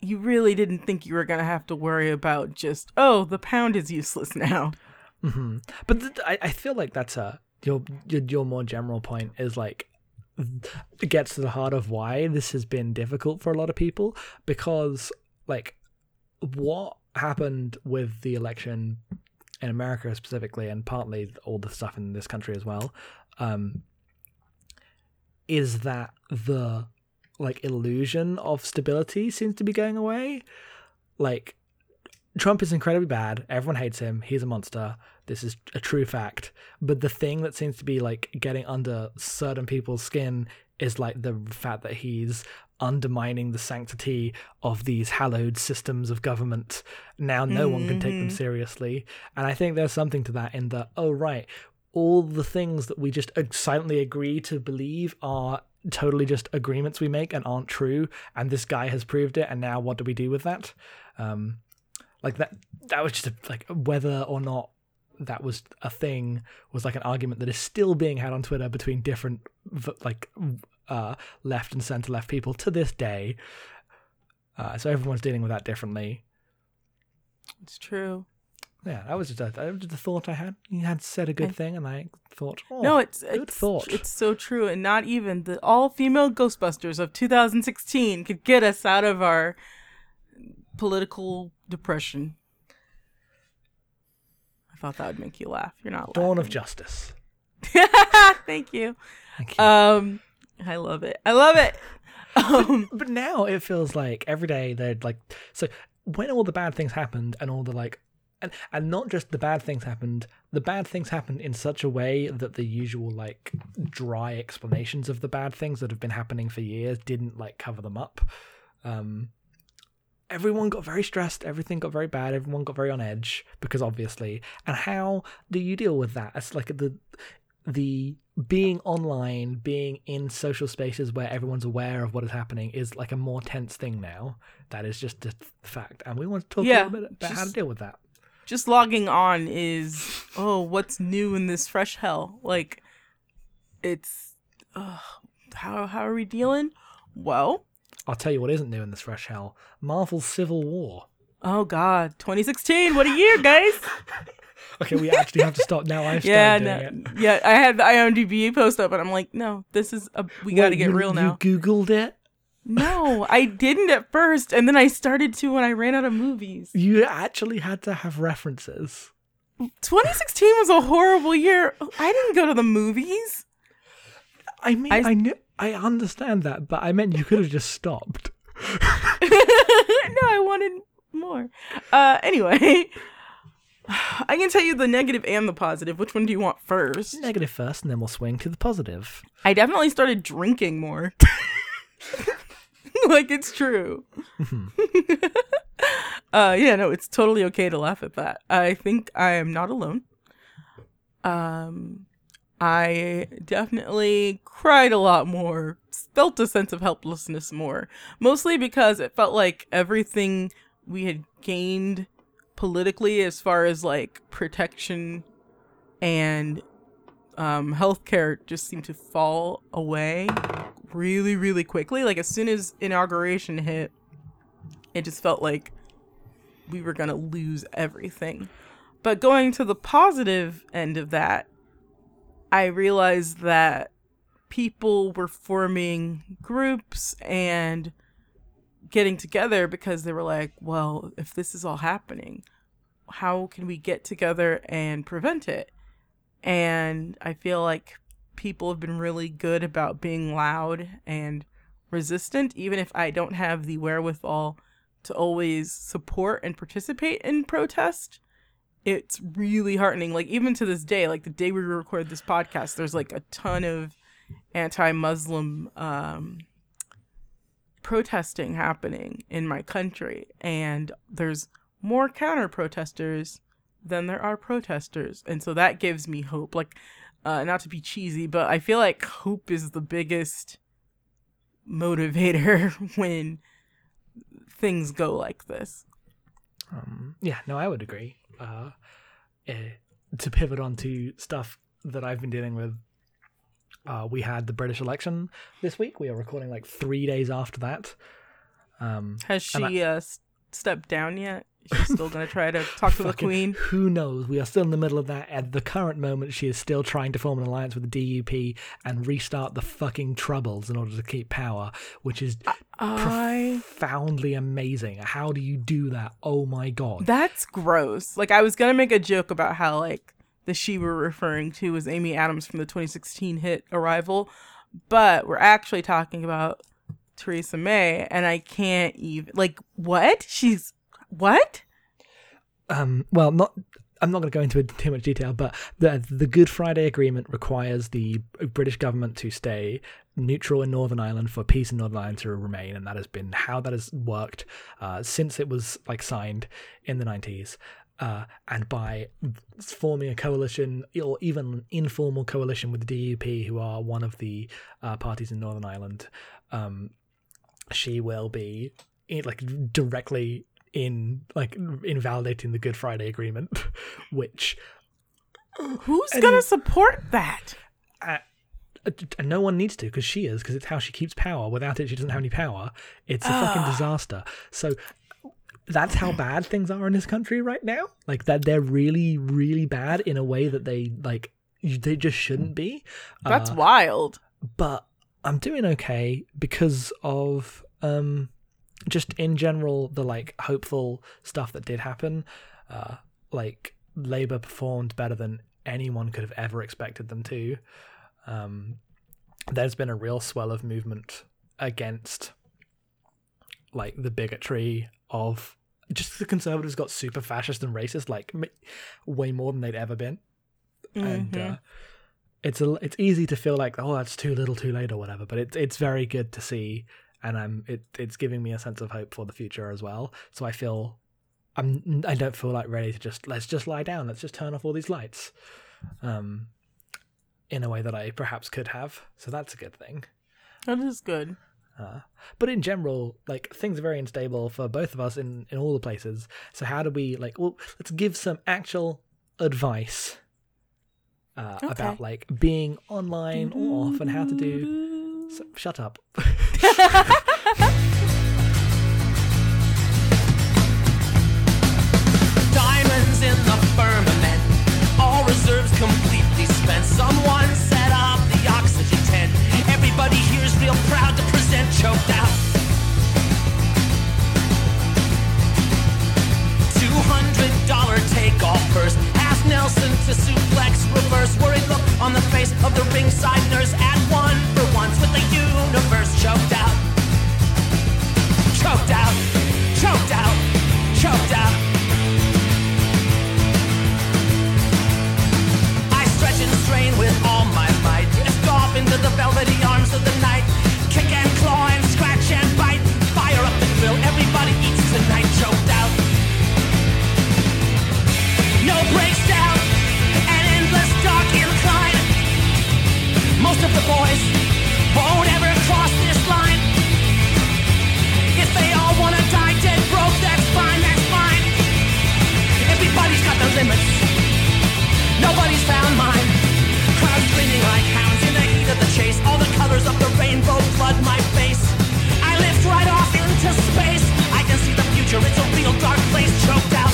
you really didn't think you were going to have to worry about just, oh, the pound is useless now. But th- I, I feel like that's a your, your your more general point is like it gets to the heart of why this has been difficult for a lot of people because like what happened with the election in America specifically and partly all the stuff in this country as well um is that the like illusion of stability seems to be going away like Trump is incredibly bad. Everyone hates him. He's a monster. This is a true fact. But the thing that seems to be like getting under certain people's skin is like the fact that he's undermining the sanctity of these hallowed systems of government. Now no one can take them seriously. And I think there's something to that in that, oh, right, all the things that we just silently agree to believe are totally just agreements we make and aren't true. And this guy has proved it. And now what do we do with that? Um, like that that was just a, like whether or not that was a thing was like an argument that is still being had on Twitter between different like uh left and center left people to this day. Uh, so everyone's dealing with that differently. It's true. Yeah, that was just a, that was just a thought I had. You had said a good thing, and I thought, oh, No, it's good it's, thought. It's so true, and not even the all female Ghostbusters of 2016 could get us out of our political depression. Thought that would make you laugh. You're not Dawn of. Justice. Thank you. Thank you. Um, I love it. I love it. Um, but now it feels like every day they're like so when all the bad things happened and all the like and and not just the bad things happened the bad things happened in such a way that the usual like dry explanations of the bad things that have been happening for years didn't like cover them up um everyone got very stressed everything got very bad everyone got very on edge because obviously and how do you deal with that it's like the the being online, being in social spaces where everyone's aware of what is happening is like a more tense thing now. That is just a fact. And we want to talk Yeah, a little bit about how to deal with that. just logging on is oh, what's new in this fresh hell? Like, it's uh, how how are we dealing? Well, I'll tell you what isn't new in this fresh hell Marvel's Civil War. oh God, 2016, what a year, guys! Okay, we actually have to stop now. I've yeah, no, it. yeah. I had the IMDb post up, and I'm like, no, this is a, we got to get you- real now. You Googled it? No, I didn't at first, and then I started to when I ran out of movies. You actually had to have references. 2016 was a horrible year. I didn't go to the movies. I mean, I- I, knew, I understand that, but I meant you could have just stopped. no, I wanted more. Uh, anyway, I can tell you the negative and the positive. Which one do you want first? Negative first, and then we'll swing to the positive. I definitely started drinking more. like it's true. uh yeah, no, it's totally okay to laugh at that. I think I am not alone. Um I definitely cried a lot more, felt a sense of helplessness more, mostly because it felt like everything we had gained politically as far as like protection and um, healthcare just seemed to fall away really, really quickly. Like as soon as inauguration hit, it just felt like we were gonna lose everything. But going to the positive end of that, I realized that people were forming groups and getting together because they were like, well, if this is all happening, how can we get together and prevent it? And I feel like people have been really good about being loud and resistant, even if I don't have the wherewithal to always support and participate in protest. It's really heartening. Like, even to this day, like the day we record this podcast, there's like a ton of anti Muslim um, protesting happening in my country. And there's more counter protesters than there are protesters. And so that gives me hope. Like, uh, not to be cheesy, but I feel like hope is the biggest motivator when things go like this. Um, yeah, no, I would agree. Uh, eh, to pivot onto stuff that I've been dealing with, uh, we had the British election this week. We are recording like three days after that. Um, Has she uh, stepped down yet? She's still gonna try to talk to the queen. Who knows? We are still in the middle of that. At the current moment, she is still trying to form an alliance with the DUP and restart the fucking troubles in order to keep power, which is I profoundly amazing. How do you do that? Oh my god! that's gross. Like I was gonna make a joke about how like the she we're referring to is Amy Adams from the 2016 hit Arrival, but we're actually talking about Theresa May, and I can't even like what she's what. um, well, not. I'm not going to go into too much detail, but the the Good Friday Agreement requires the British government to stay neutral in Northern Ireland for peace in Northern Ireland to remain, and that has been how that has worked uh, since it was like signed in the 90s. Uh, and by forming a coalition or even an informal coalition with the DUP, who are one of the uh, parties in Northern Ireland, um, she will be like directly in like invalidating the Good Friday Agreement, which Who's gonna support that? uh, and no one needs to because she is because it's how she keeps power. Without it, she doesn't have any power. It's a fucking disaster. So that's how bad things are in this country right now. Like that, they're really, really bad in a way that they like they just shouldn't be. That's Uh, wild. but I'm doing okay because of um just in general the like hopeful stuff that did happen. Uh like Labour performed better than anyone could have ever expected them to. Um there's been a real swell of movement against like the bigotry of just the conservatives got super fascist and racist like m- way more than they'd ever been and Mhm. uh, it's a, it's easy to feel like oh that's too little too late or whatever but it's it's very good to see and I'm it it's giving me a sense of hope for the future as well so I feel I'm I don't feel like ready to just let's just lie down let's just turn off all these lights um in a way that I perhaps could have so that's a good thing That is good. uh, but in general, like things are very unstable for both of us in, in all the places. So how do we like? Well, let's give some actual advice uh, Okay. about like being online or off and how to do. So, shut up. Diamonds in the firmament, all reserves completely spent. Someone set up the oxygen tent. Everybody here's real proud to present choked out. Two hundred dollar takeoff first. Half nelson to suplex reverse. Worried look on the face of the ringside nurse. At one for once with the universe choked out. Choked out. Choked out. Choked out. I stretch and strain with all my might. Off into the velvety arms of the night. Kick and claw and scratch and bite. Fire up the grill. Everybody eats tonight. Choked out. No breaks down. An endless dark incline. Most of the boys screaming like hounds in the heat of the chase. All the colors of the rainbow flood my face. I lift right off into space. I can see the future. It's a real dark place. Choked out.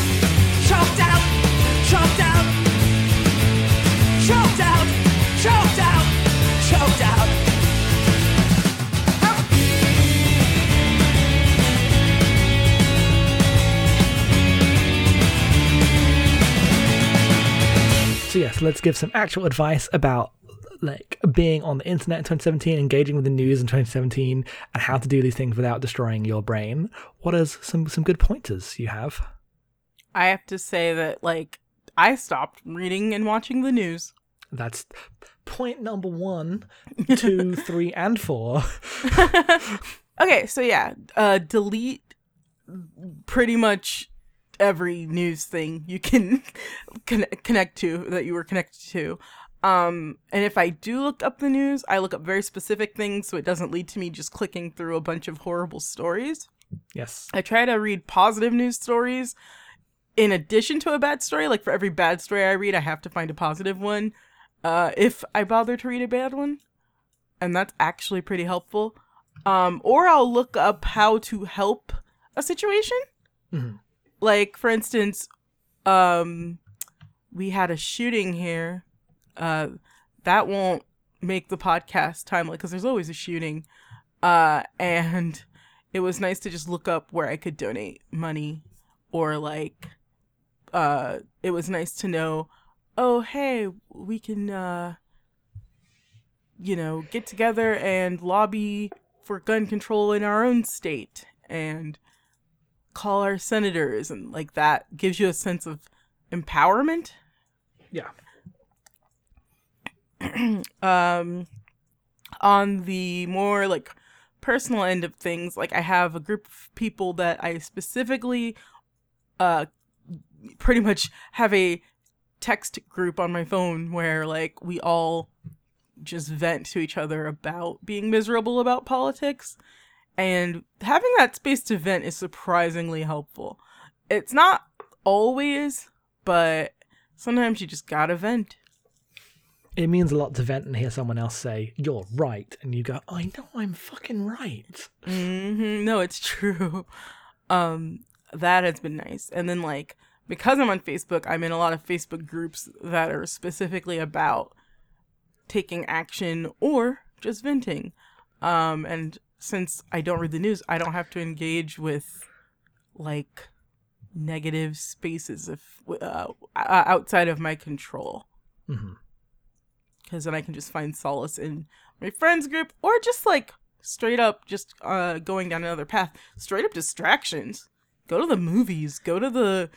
So yes, let's give some actual advice about like being on the internet in 2017, engaging with the news in 2017, and how to do these things without destroying your brain. What are some some good pointers you have? I have to say that like I stopped reading and watching the news. That's point number one, two, three, and four. Okay, so yeah, uh delete pretty much every news thing you can connect to that you were connected to. Um and if I do look up the news, I look up very specific things so it doesn't lead to me just clicking through a bunch of horrible stories. Yes. I try to read positive news stories in addition to a bad story. Like for every bad story I read, I have to find a positive one. Uh, if I bother to read a bad one, and that's actually pretty helpful. Um, or I'll look up how to help a situation. Mhm. Like, for instance, um, we had a shooting here. Uh, that won't make the podcast timely because there's always a shooting. Uh, and it was nice to just look up where I could donate money or like, uh, it was nice to know, oh, hey, we can, uh, you know, get together and lobby for gun control in our own state and call our senators and like that gives you a sense of empowerment. Yeah. um on the more like personal end of things like i have a group of people that i specifically uh pretty much have a text group on my phone where like we all just vent to each other about being miserable about politics and having that space to vent is surprisingly helpful it's not always but sometimes you just gotta vent It means a lot to vent and hear someone else say, You're right. And you go, I know I'm fucking right. hmm No, it's true. Um, that has been nice. And then like because I'm on Facebook, I'm in a lot of Facebook groups that are specifically about taking action or just venting. Um, and since I don't read the news, I don't have to engage with like negative spaces if uh, outside of my control. Because then I can just find solace in my friends group or just like straight up just uh going down another path. Straight up distractions. Go to the movies. Go to the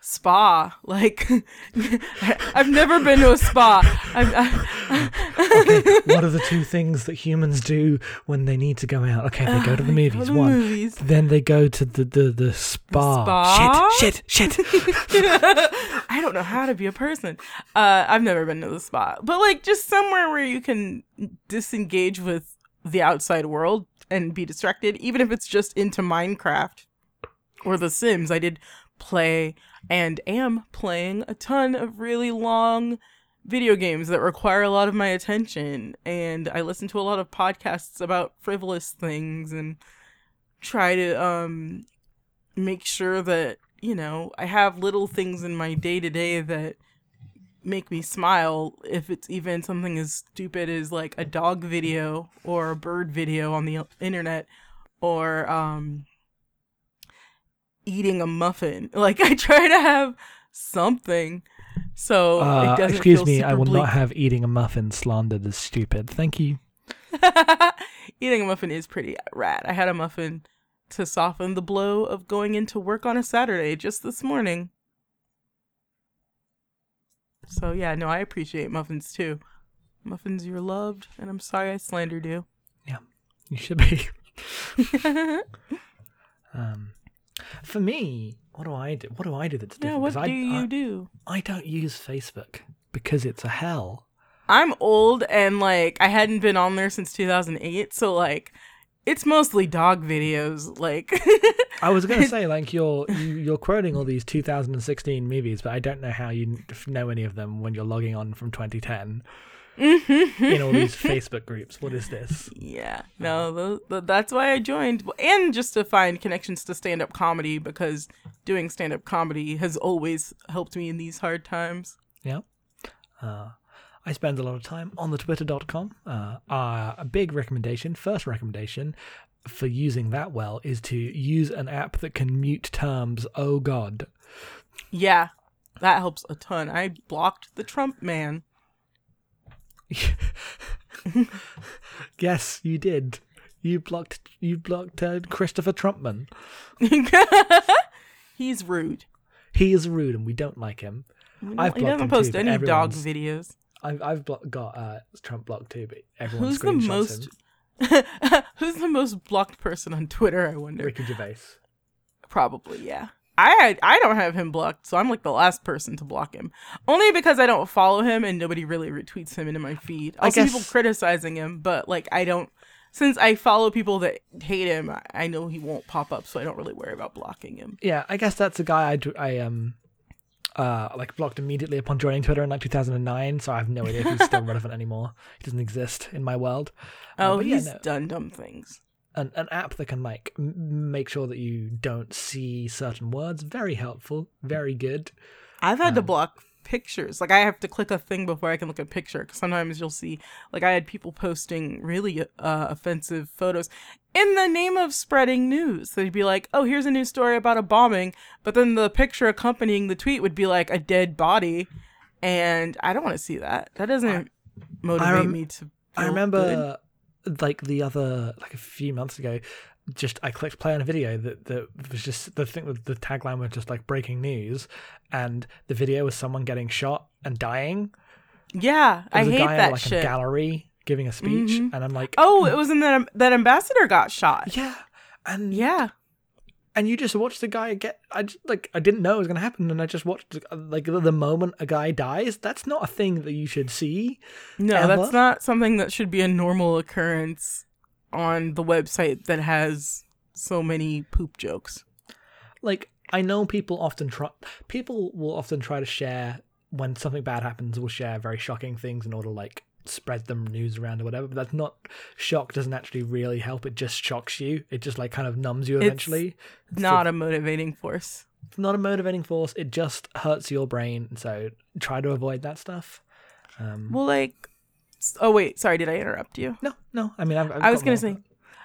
spa like i've never been to a spa I've, I, what are the two things that humans do when they need to go out? Okay, they go to the movies. go to One. movies. Then they go to the the, the spa. spa? Shit, shit, shit. I don't know how to be a person. Uh, I've never been to the spa, but like just somewhere where you can disengage with the outside world and be distracted, even if it's just into Minecraft or The Sims. I did play and am playing a ton of really long video games that require a lot of my attention, and I listen to a lot of podcasts about frivolous things and try to um make sure that you know I have little things in my day to day that make me smile. If it's even something as stupid as like a dog video or a bird video on the internet or um eating a muffin like I try to have something so Uh, it doesn't excuse me, I will bleak. not have eating a muffin slandered as stupid. Thank you. Eating a muffin is pretty rad. I had a muffin to soften the blow of going into work on a Saturday just this morning. So yeah, no, I appreciate muffins too. Muffins, you're loved, and I'm sorry I slandered you. Yeah, you should be. um, for me, what do I do? What do I do that's yeah, different? what 'Cause do I, you I, do? I don't use Facebook because it's a hell. I'm old and like I hadn't been on there since 2008, so like it's mostly dog videos. Like I was gonna say like you're you, you're quoting all these 2016 movies, but I don't know how you know any of them when you're logging on from 2010 in all these Facebook groups. What is this? Yeah, no, that's why I joined, and just to find connections to stand up comedy because doing stand up comedy has always helped me in these hard times. Yeah. Uh, I spend a lot of time on the twitter.com. Uh, uh, a big recommendation, first recommendation for using that well is to use an app that can mute terms. Oh God. Yeah, that helps a ton. I blocked the Trump man. yes, you did. You blocked. You blocked uh, Christopher Trumpman. He's rude. He is rude, and we don't like him. I've he doesn't post too, any dog videos. I've I've blo- got uh, Trump blocked too, but everyone Who's the most? Who's the most blocked person on Twitter? I wonder. Ricky Gervais. Probably, yeah. I I don't have him blocked, so I'm like the last person to block him. Only because I don't follow him and nobody really retweets him into my feed. I I'll see people criticizing him, but like I don't. Since I follow people that hate him, I- I know he won't pop up, so I don't really worry about blocking him. Yeah, I guess that's a guy I, I um uh like blocked immediately upon joining Twitter in like 2009. So I have no idea if he's still relevant anymore. He doesn't exist in my world. Uh, Oh, yeah, he's no. done dumb things. An, an app that can like m- make sure that you don't see certain words. Very helpful. Very good. I've had to Um, block pictures. Like I have to click a thing before I can look at a picture. Because sometimes you'll see, like I had people posting really uh, offensive photos in the name of spreading news. They'd be like, "Oh, here's a news story about a bombing," but then the picture accompanying the tweet would be like a dead body, and I don't want to see that. That doesn't motivate rem- me to. I remember good. Like the other like a few months ago, just I clicked play on a video that that was just the thing with the tagline was just like breaking news, and the video was someone getting shot and dying. Yeah, I was a hate guy that in like shit. a gallery giving a speech, Mhm. and I'm like, Oh, it was in that that ambassador got shot. yeah, and Yeah. And you just watch the guy get. I just like I didn't know it was gonna happen, and I just watched uh, like the, the moment a guy dies. That's not a thing that you should see. No, Ever? that's not something that should be a normal occurrence on the website that has so many poop jokes. like I know people often try people will often try to share when something bad happens will share very shocking things in order to like spread them news around or whatever but that's not shock doesn't actually really help it just shocks you it just like kind of numbs you eventually It's Not a motivating force. it's not a motivating force it just hurts your brain so try to avoid that stuff um Well, like, oh wait, sorry, did I interrupt you? no no i mean I've, I've I was gonna say,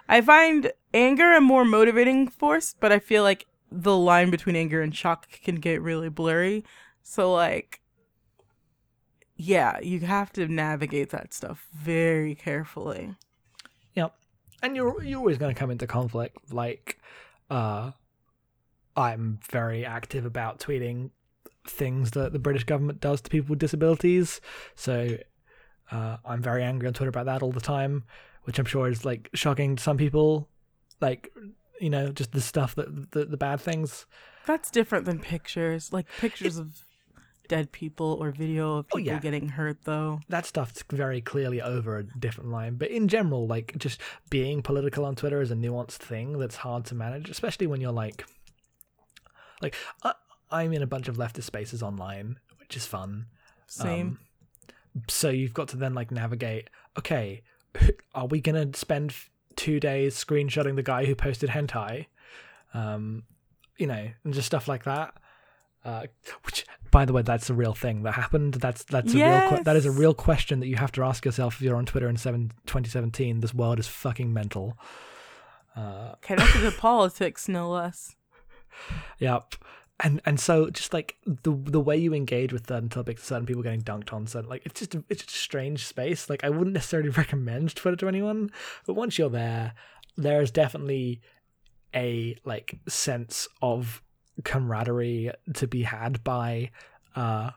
I find anger a more motivating force, but I feel like the line between anger and shock can get really blurry. So like, yeah, you have to navigate that stuff very carefully. Yep. And you're you're always going to come into conflict. Like, uh, I'm very active about tweeting things that the British government does to people with disabilities. So, uh, I'm very angry on Twitter about that all the time, which I'm sure is like shocking to some people. Like, you know, just the stuff that the, the bad things. That's different than pictures. Like pictures of dead people or video of Oh, people yeah. getting hurt though. that stuff's very clearly over a different line. But in general, like just being political on Twitter is a nuanced thing that's hard to manage, especially when you're like, like I, I'm in a bunch of leftist spaces online, which is fun. Same. Um, so you've got to then like navigate. Okay, are we gonna spend two days screenshotting the guy who posted hentai? Um, you know, and just stuff like that. Uh, which, by the way, that's a real thing that happened. That's that's a real that is a real question that you have to ask yourself if you're on Twitter in seven, 2017. This world is fucking mental. Uh, Connected to politics, no less. Yep. And and so just like the the way you engage with certain topics, certain people getting dunked on, certain like it's just a, it's just a strange space. Like I wouldn't necessarily recommend Twitter to anyone, but once you're there, there is definitely a like sense of camaraderie to be had by uh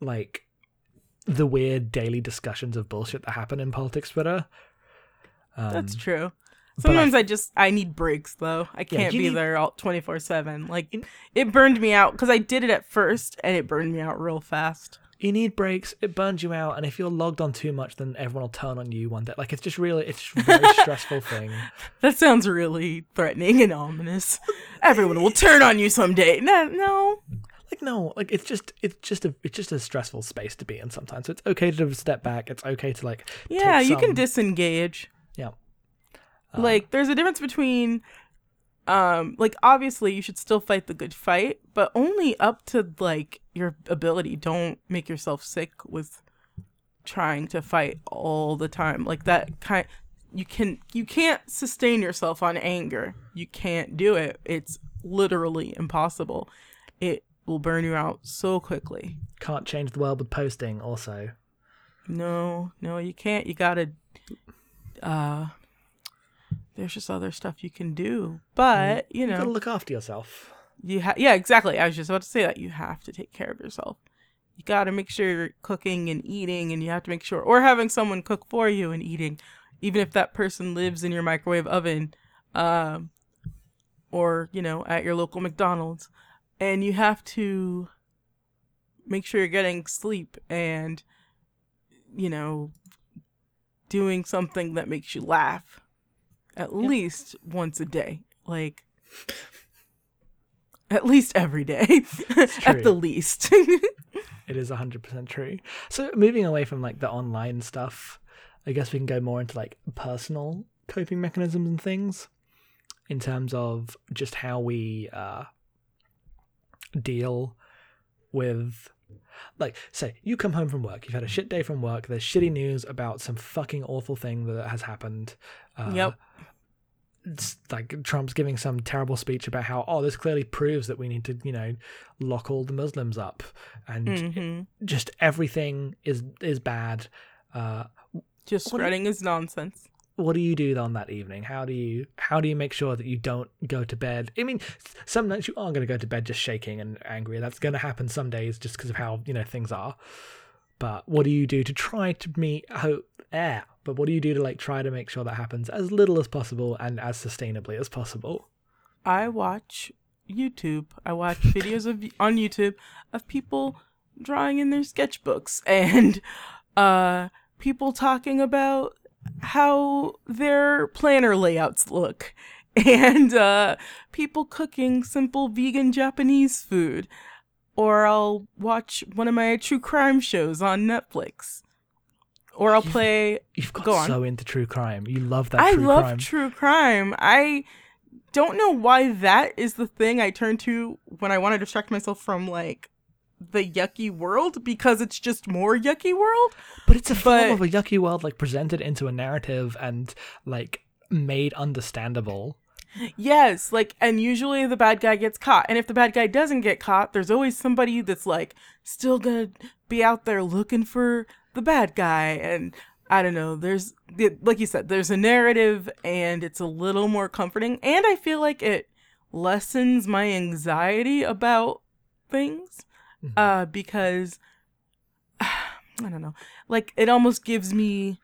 like the weird daily discussions of bullshit that happen in politics Twitter. Um, That's true. but I Sometimes I, just I need breaks though. I can't you be need- there all twenty four seven. Like it burned me out because I did it at first and it burned me out real fast. You need breaks it burns you out and if you're logged on too much then everyone will turn on you one day like it's just really it's just a very stressful thing That sounds really threatening and ominous. Everyone will turn on you someday. No, no. like no like it's just it's just a it's just a stressful space to be in sometimes so it's okay to step back it's okay to like Yeah, you can disengage. yeah like um, there's a difference between um like obviously you should still fight the good fight but only up to like your ability. Don't make yourself sick with trying to fight all the time. Like that kind you can you can't sustain yourself on anger. You can't do it. It's literally impossible. It will burn you out so quickly. Can't change the world with posting also. No no you can't. You gotta uh there's just other stuff you can do. But you know you know gotta look after yourself. You ha- yeah exactly. I was just about to say that you have to take care of yourself. You got to make sure you're cooking and eating and you have to make sure or having someone cook for you and eating. Even if that person lives in your microwave oven um or you know at your local mcdonald's. And you have to make sure you're getting sleep and you know doing something that makes you laugh at least once a day like at least every day at the least. It is 100% true. So moving away from like the online stuff i guess we can go more into like personal coping mechanisms and things in terms of just how we uh, deal with like say you come home from work you've had a shit day from work there's shitty news about some fucking awful thing that has happened uh, Yep. it's like trump's giving some terrible speech about how oh this clearly proves that we need to you know lock all the muslims up and Mhm. just everything is is bad uh Just What spreading his nonsense. What do you do on that evening? How do you how do you make sure that you don't go to bed? I mean some nights you are going to go to bed just shaking and angry. That's going to happen some days just because of how you know things are. But what do you do to try to meet hope yeah but what do you do to like try to make sure that happens as little as possible and as sustainably as possible? I watch YouTube. I watch videos of on YouTube of people drawing in their sketchbooks and uh people talking about how their planner layouts look. And uh people cooking simple vegan Japanese food. Or I'll watch one of my true crime shows on Netflix. Or I'll play you've got Go on. so into true crime. You love that I love crime. true crime. I don't know why that is the thing I turn to when I want to distract myself from like the yucky world because it's just more yucky world. But it's a form But- of a yucky world, like presented into a narrative and like made understandable. Yes, like and usually the bad guy gets caught. And if the bad guy doesn't get caught, there's always somebody that's like still to be out there looking for the bad guy and I don't know. There's like you said, there's a narrative and it's a little more comforting and I feel like it lessens my anxiety about things uh because I don't know. Like it almost gives me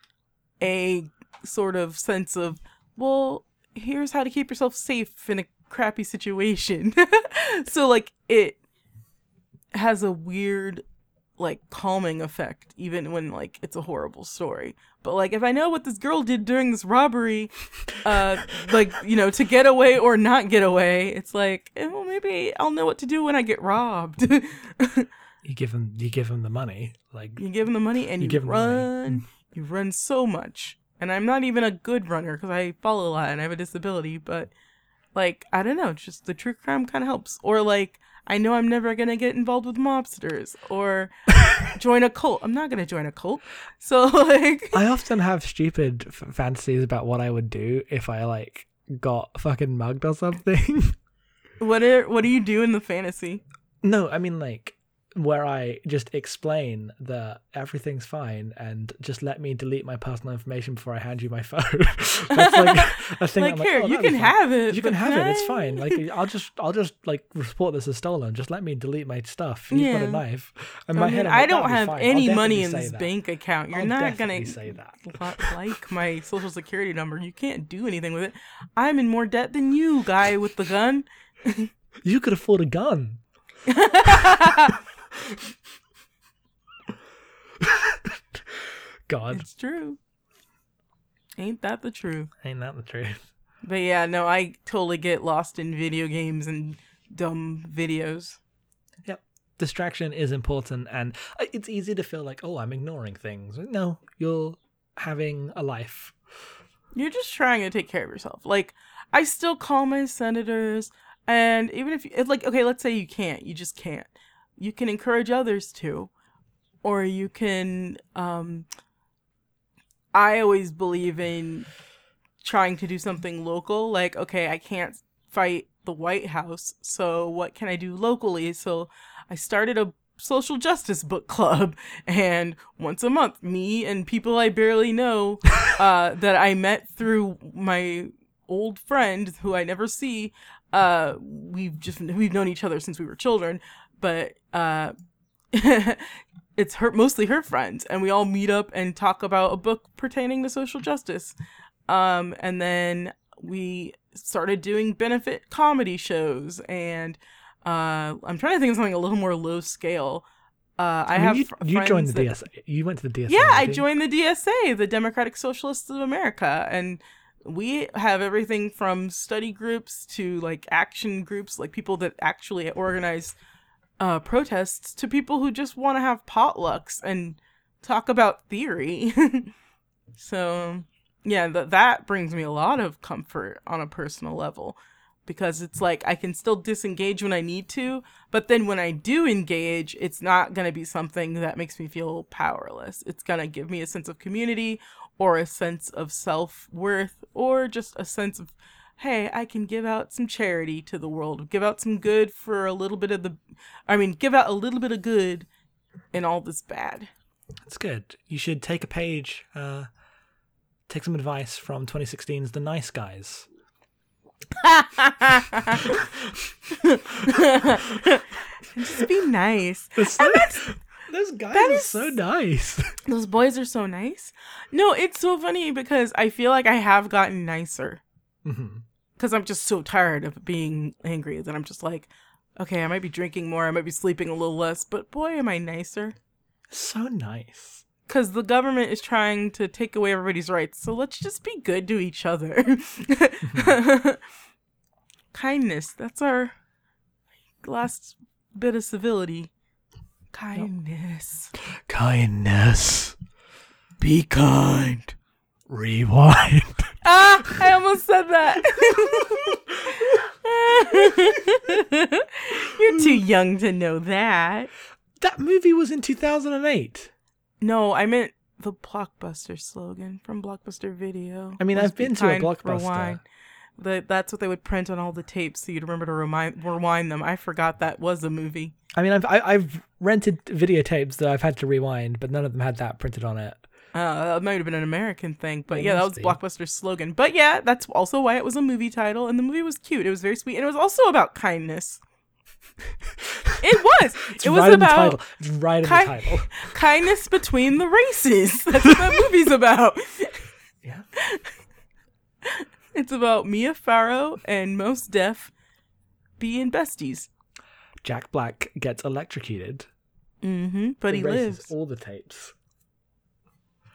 a sort of sense of well, here's how to keep yourself safe in a crappy situation. so like it has a weird like calming effect even when like it's a horrible story. But like if I know what this girl did during this robbery uh like you know to get away or not get away, it's like eh, well maybe I'll know what to do when I get robbed. You give them, you give them the money. Like you give them the money and You you, run. You run so much. And I'm not even a good runner because I fall a lot and I have a disability, but like, I don't know, just the true crime kind of helps. Or like, I know I'm never going to get involved with mobsters or join a cult. I'm not going to join a cult. So, like, I often have stupid f- fantasies about what I would do if I like got fucking mugged or something. what are, what do you do in the fantasy? no, I mean like where I just explain that everything's fine and just let me delete my personal information before I hand you my phone. That's like a thing. Like, here, oh, you can have it. You can have it. It's fine. Like I'll just, I'll just like report this as stolen. Just let me delete my stuff. You've got a knife. In I, my mean, head, I like, don't have. Any money in this that. bank account. You're I'll not gonna say that. like my social security number. You can't do anything with it. I'm in more debt than you, guy with the gun. You could afford a gun. God, It's true. Ain't that the truth? ain't that the truth? But yeah, no, I totally get lost in video games and dumb videos. Yep. Distraction is important, and uh, it's easy to feel like, oh, I'm ignoring things. No, you're having a life. You're just trying to take care of yourself. Like, I still call my senators, and even if you, like, okay, let's say you can't, you just can't. You can encourage others to, or you can, um, I always believe in trying to do something local. Like, okay, I can't fight the White House, so what can I do locally? So I started a social justice book club, and once a month, me and people I barely know uh, that I met through my old friend who I never see. Uh, we've just we've known each other since we were children, but uh, it's her mostly her friends, and we all meet up and talk about a book pertaining to social justice. Um, and then we started doing benefit comedy shows, and uh, I'm trying to think of something a little more low scale. Uh, I, I mean, have you, fr- you joined the that- DSA. You went to the DSA. yeah, I joined the DSA, the Democratic Socialists of America, and we have everything from study groups to like action groups, like people that actually organize uh, protests, to people who just want to have potlucks and talk about theory. so, yeah, that that brings me a lot of comfort on a personal level because it's like I can still disengage when I need to, but then when I do engage, it's not going to be something that makes me feel powerless. It's going to give me a sense of community or a sense of self-worth or just a sense of hey, I can give out some charity to the world, give out some good for a little bit of the I mean, give out a little bit of good in all this bad. That's good. You should take a page, uh, take some advice from 2016's The Nice Guys. Just be nice. Those guys that are is- so nice. Those boys are so nice. No, it's so funny because I feel like I have gotten nicer. Mhm. Because I'm just so tired of being angry that I'm just like, okay, I might be drinking more, I might be sleeping a little less, but boy, am I nicer. So nice. Because the government is trying to take away everybody's rights, so let's just be good to each other. Kindness, that's our last bit of civility. Kindness. Kindness. Be kind. Rewind. Ah, I almost said that. You're too young to know that. that movie was in 2008. No, I meant the Blockbuster slogan from Blockbuster Video. I mean, I've be been to a Blockbuster. The, that's what they would print on all the tapes so you'd remember to remind, rewind them. I forgot that was a movie. I mean, I've I, I've rented videotapes that I've had to rewind, but none of them had that printed on it. Uh, that might have been an American thing, but yeah, that was. Blockbuster's slogan. But yeah, that's also why it was a movie title, and the movie was cute. It was very sweet, and it was also about kindness. it was. It's it was right in the about title. It's right in ki- the title. kindness between the races. That's what that movie's about. Yeah. It's about Mia Farrow and Mos Def being besties. Jack Black gets electrocuted. Mm-hmm. But he lives. all the tapes.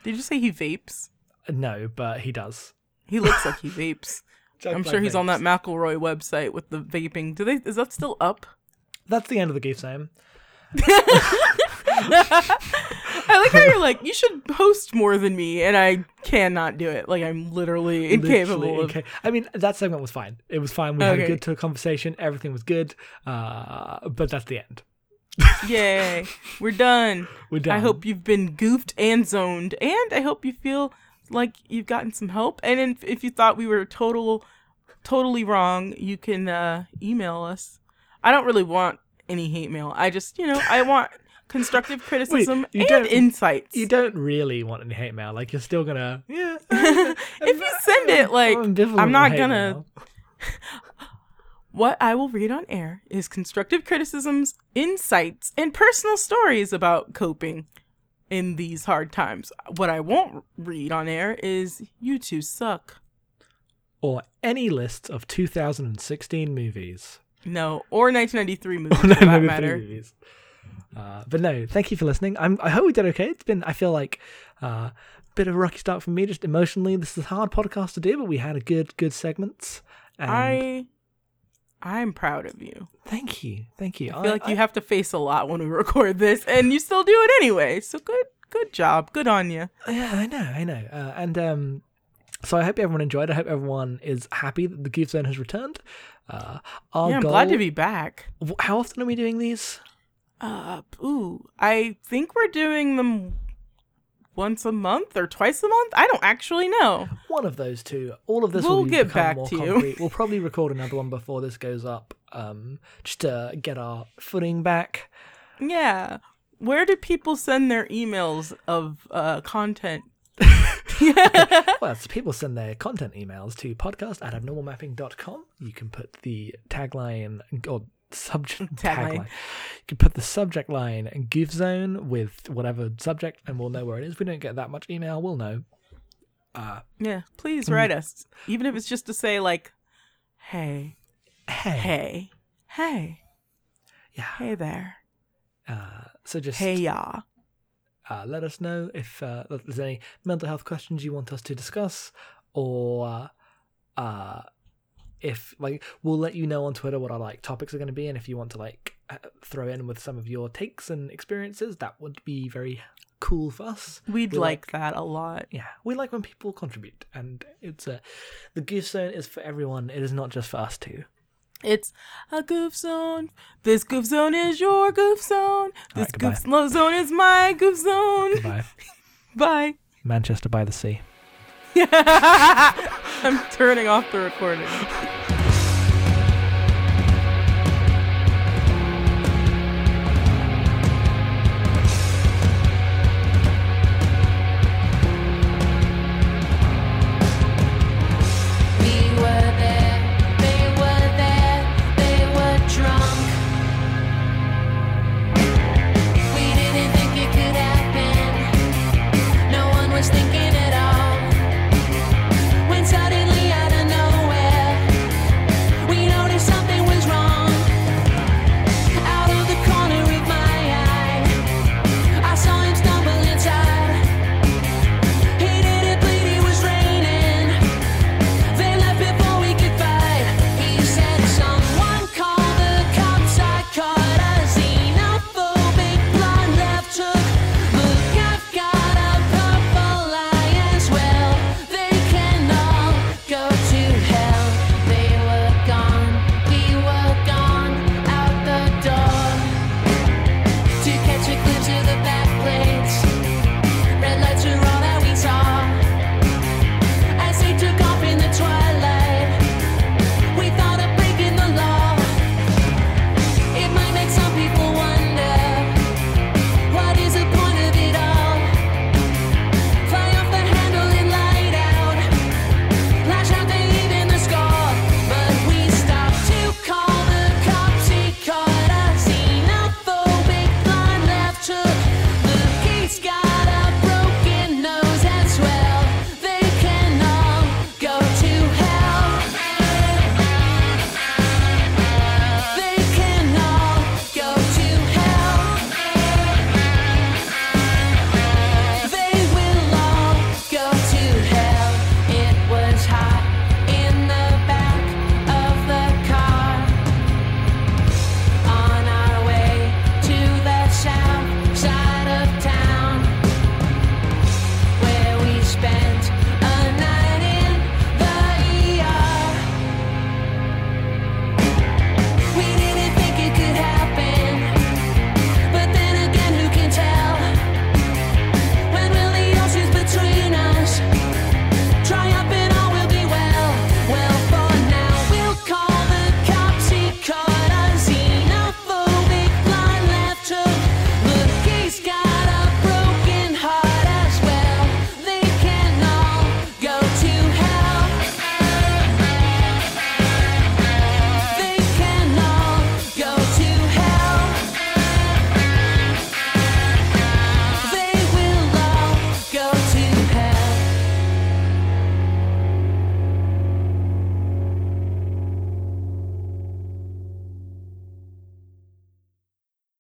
Did you say he vapes? No, but he does. He looks like he vapes. Jack I'm Black sure he's on that. McElroy website with the vaping. Do they? Is that still up? That's the end of the gift name. I like how you're like, you should host more than me, and I cannot do it. Like I'm literally incapable Literally of. inca- I mean, that segment was fine. It was fine. We had a good to- conversation. Everything was good. Uh, but that's the end. Yay, we're done. We're done. I hope you've been goofed and zoned, and I hope you feel like you've gotten some help. And if, if you thought we were total, totally wrong, you can uh, email us. I don't really want any hate mail. I just, you know, I want constructive criticism you and insights. You don't really want any hate mail. Like you're still gonna. Yeah. if you send it, like, ambivalent I'm not gonna. What I will read on air is constructive criticisms, insights, and personal stories about coping in these hard times. What I won't read on air is you two suck. Or any lists of 2016 movies. No, or 1993 movies that matter. movies. Uh, but no, thank you for listening. I'm, I hope we did okay. It's been, I feel like, a uh, bit of a rocky start for me, just emotionally. This is a hard podcast to do, but we had a good, good segments. And I, I'm proud of you. thank you, thank you. I feel like you have to face a lot when we record this, and you still do it anyway. So good, good job, good on you. Yeah, I know, I know. Uh, and um, so I hope everyone enjoyed. I hope everyone is happy that the Goof Zone has returned. Uh, our yeah, I'm goal, glad to be back. How often are we doing these? Uh, ooh, I think we're doing them once a month or twice a month. I don't actually know. One of those two. All of this We'll will get back more to you. concrete. We'll probably record another one before this goes up, um, just to get our footing back. Yeah. Where do people send their emails of uh, content? Well, so people send their content emails to podcast at abnormalmapping.com. You can put the tagline or subject Tagline. tagline. You can put the subject line and Goof Zone with whatever subject, and we'll know where it is. If we don't get that much email, we'll know. Uh, Yeah, please Mm-hmm. write us. Even if it's just to say, like, hey, hey, hey, hey, yeah. hey there. Uh, so just Hey, ya. uh, let us know if uh, if there's any mental health questions you want us to discuss, or uh, uh, if like we'll let you know on Twitter what our like topics are going to be, and if you want to like uh, throw in with some of your takes and experiences, that would be very cool for us. We'd We like that a lot. Yeah, we like when people contribute, and it's a the goof zone is for everyone. It is not just for us two. It's a goof zone. This goof zone is your goof zone. This right, goof zone is my goof zone. Bye, Bye. Manchester by the Sea. I'm turning off the recording.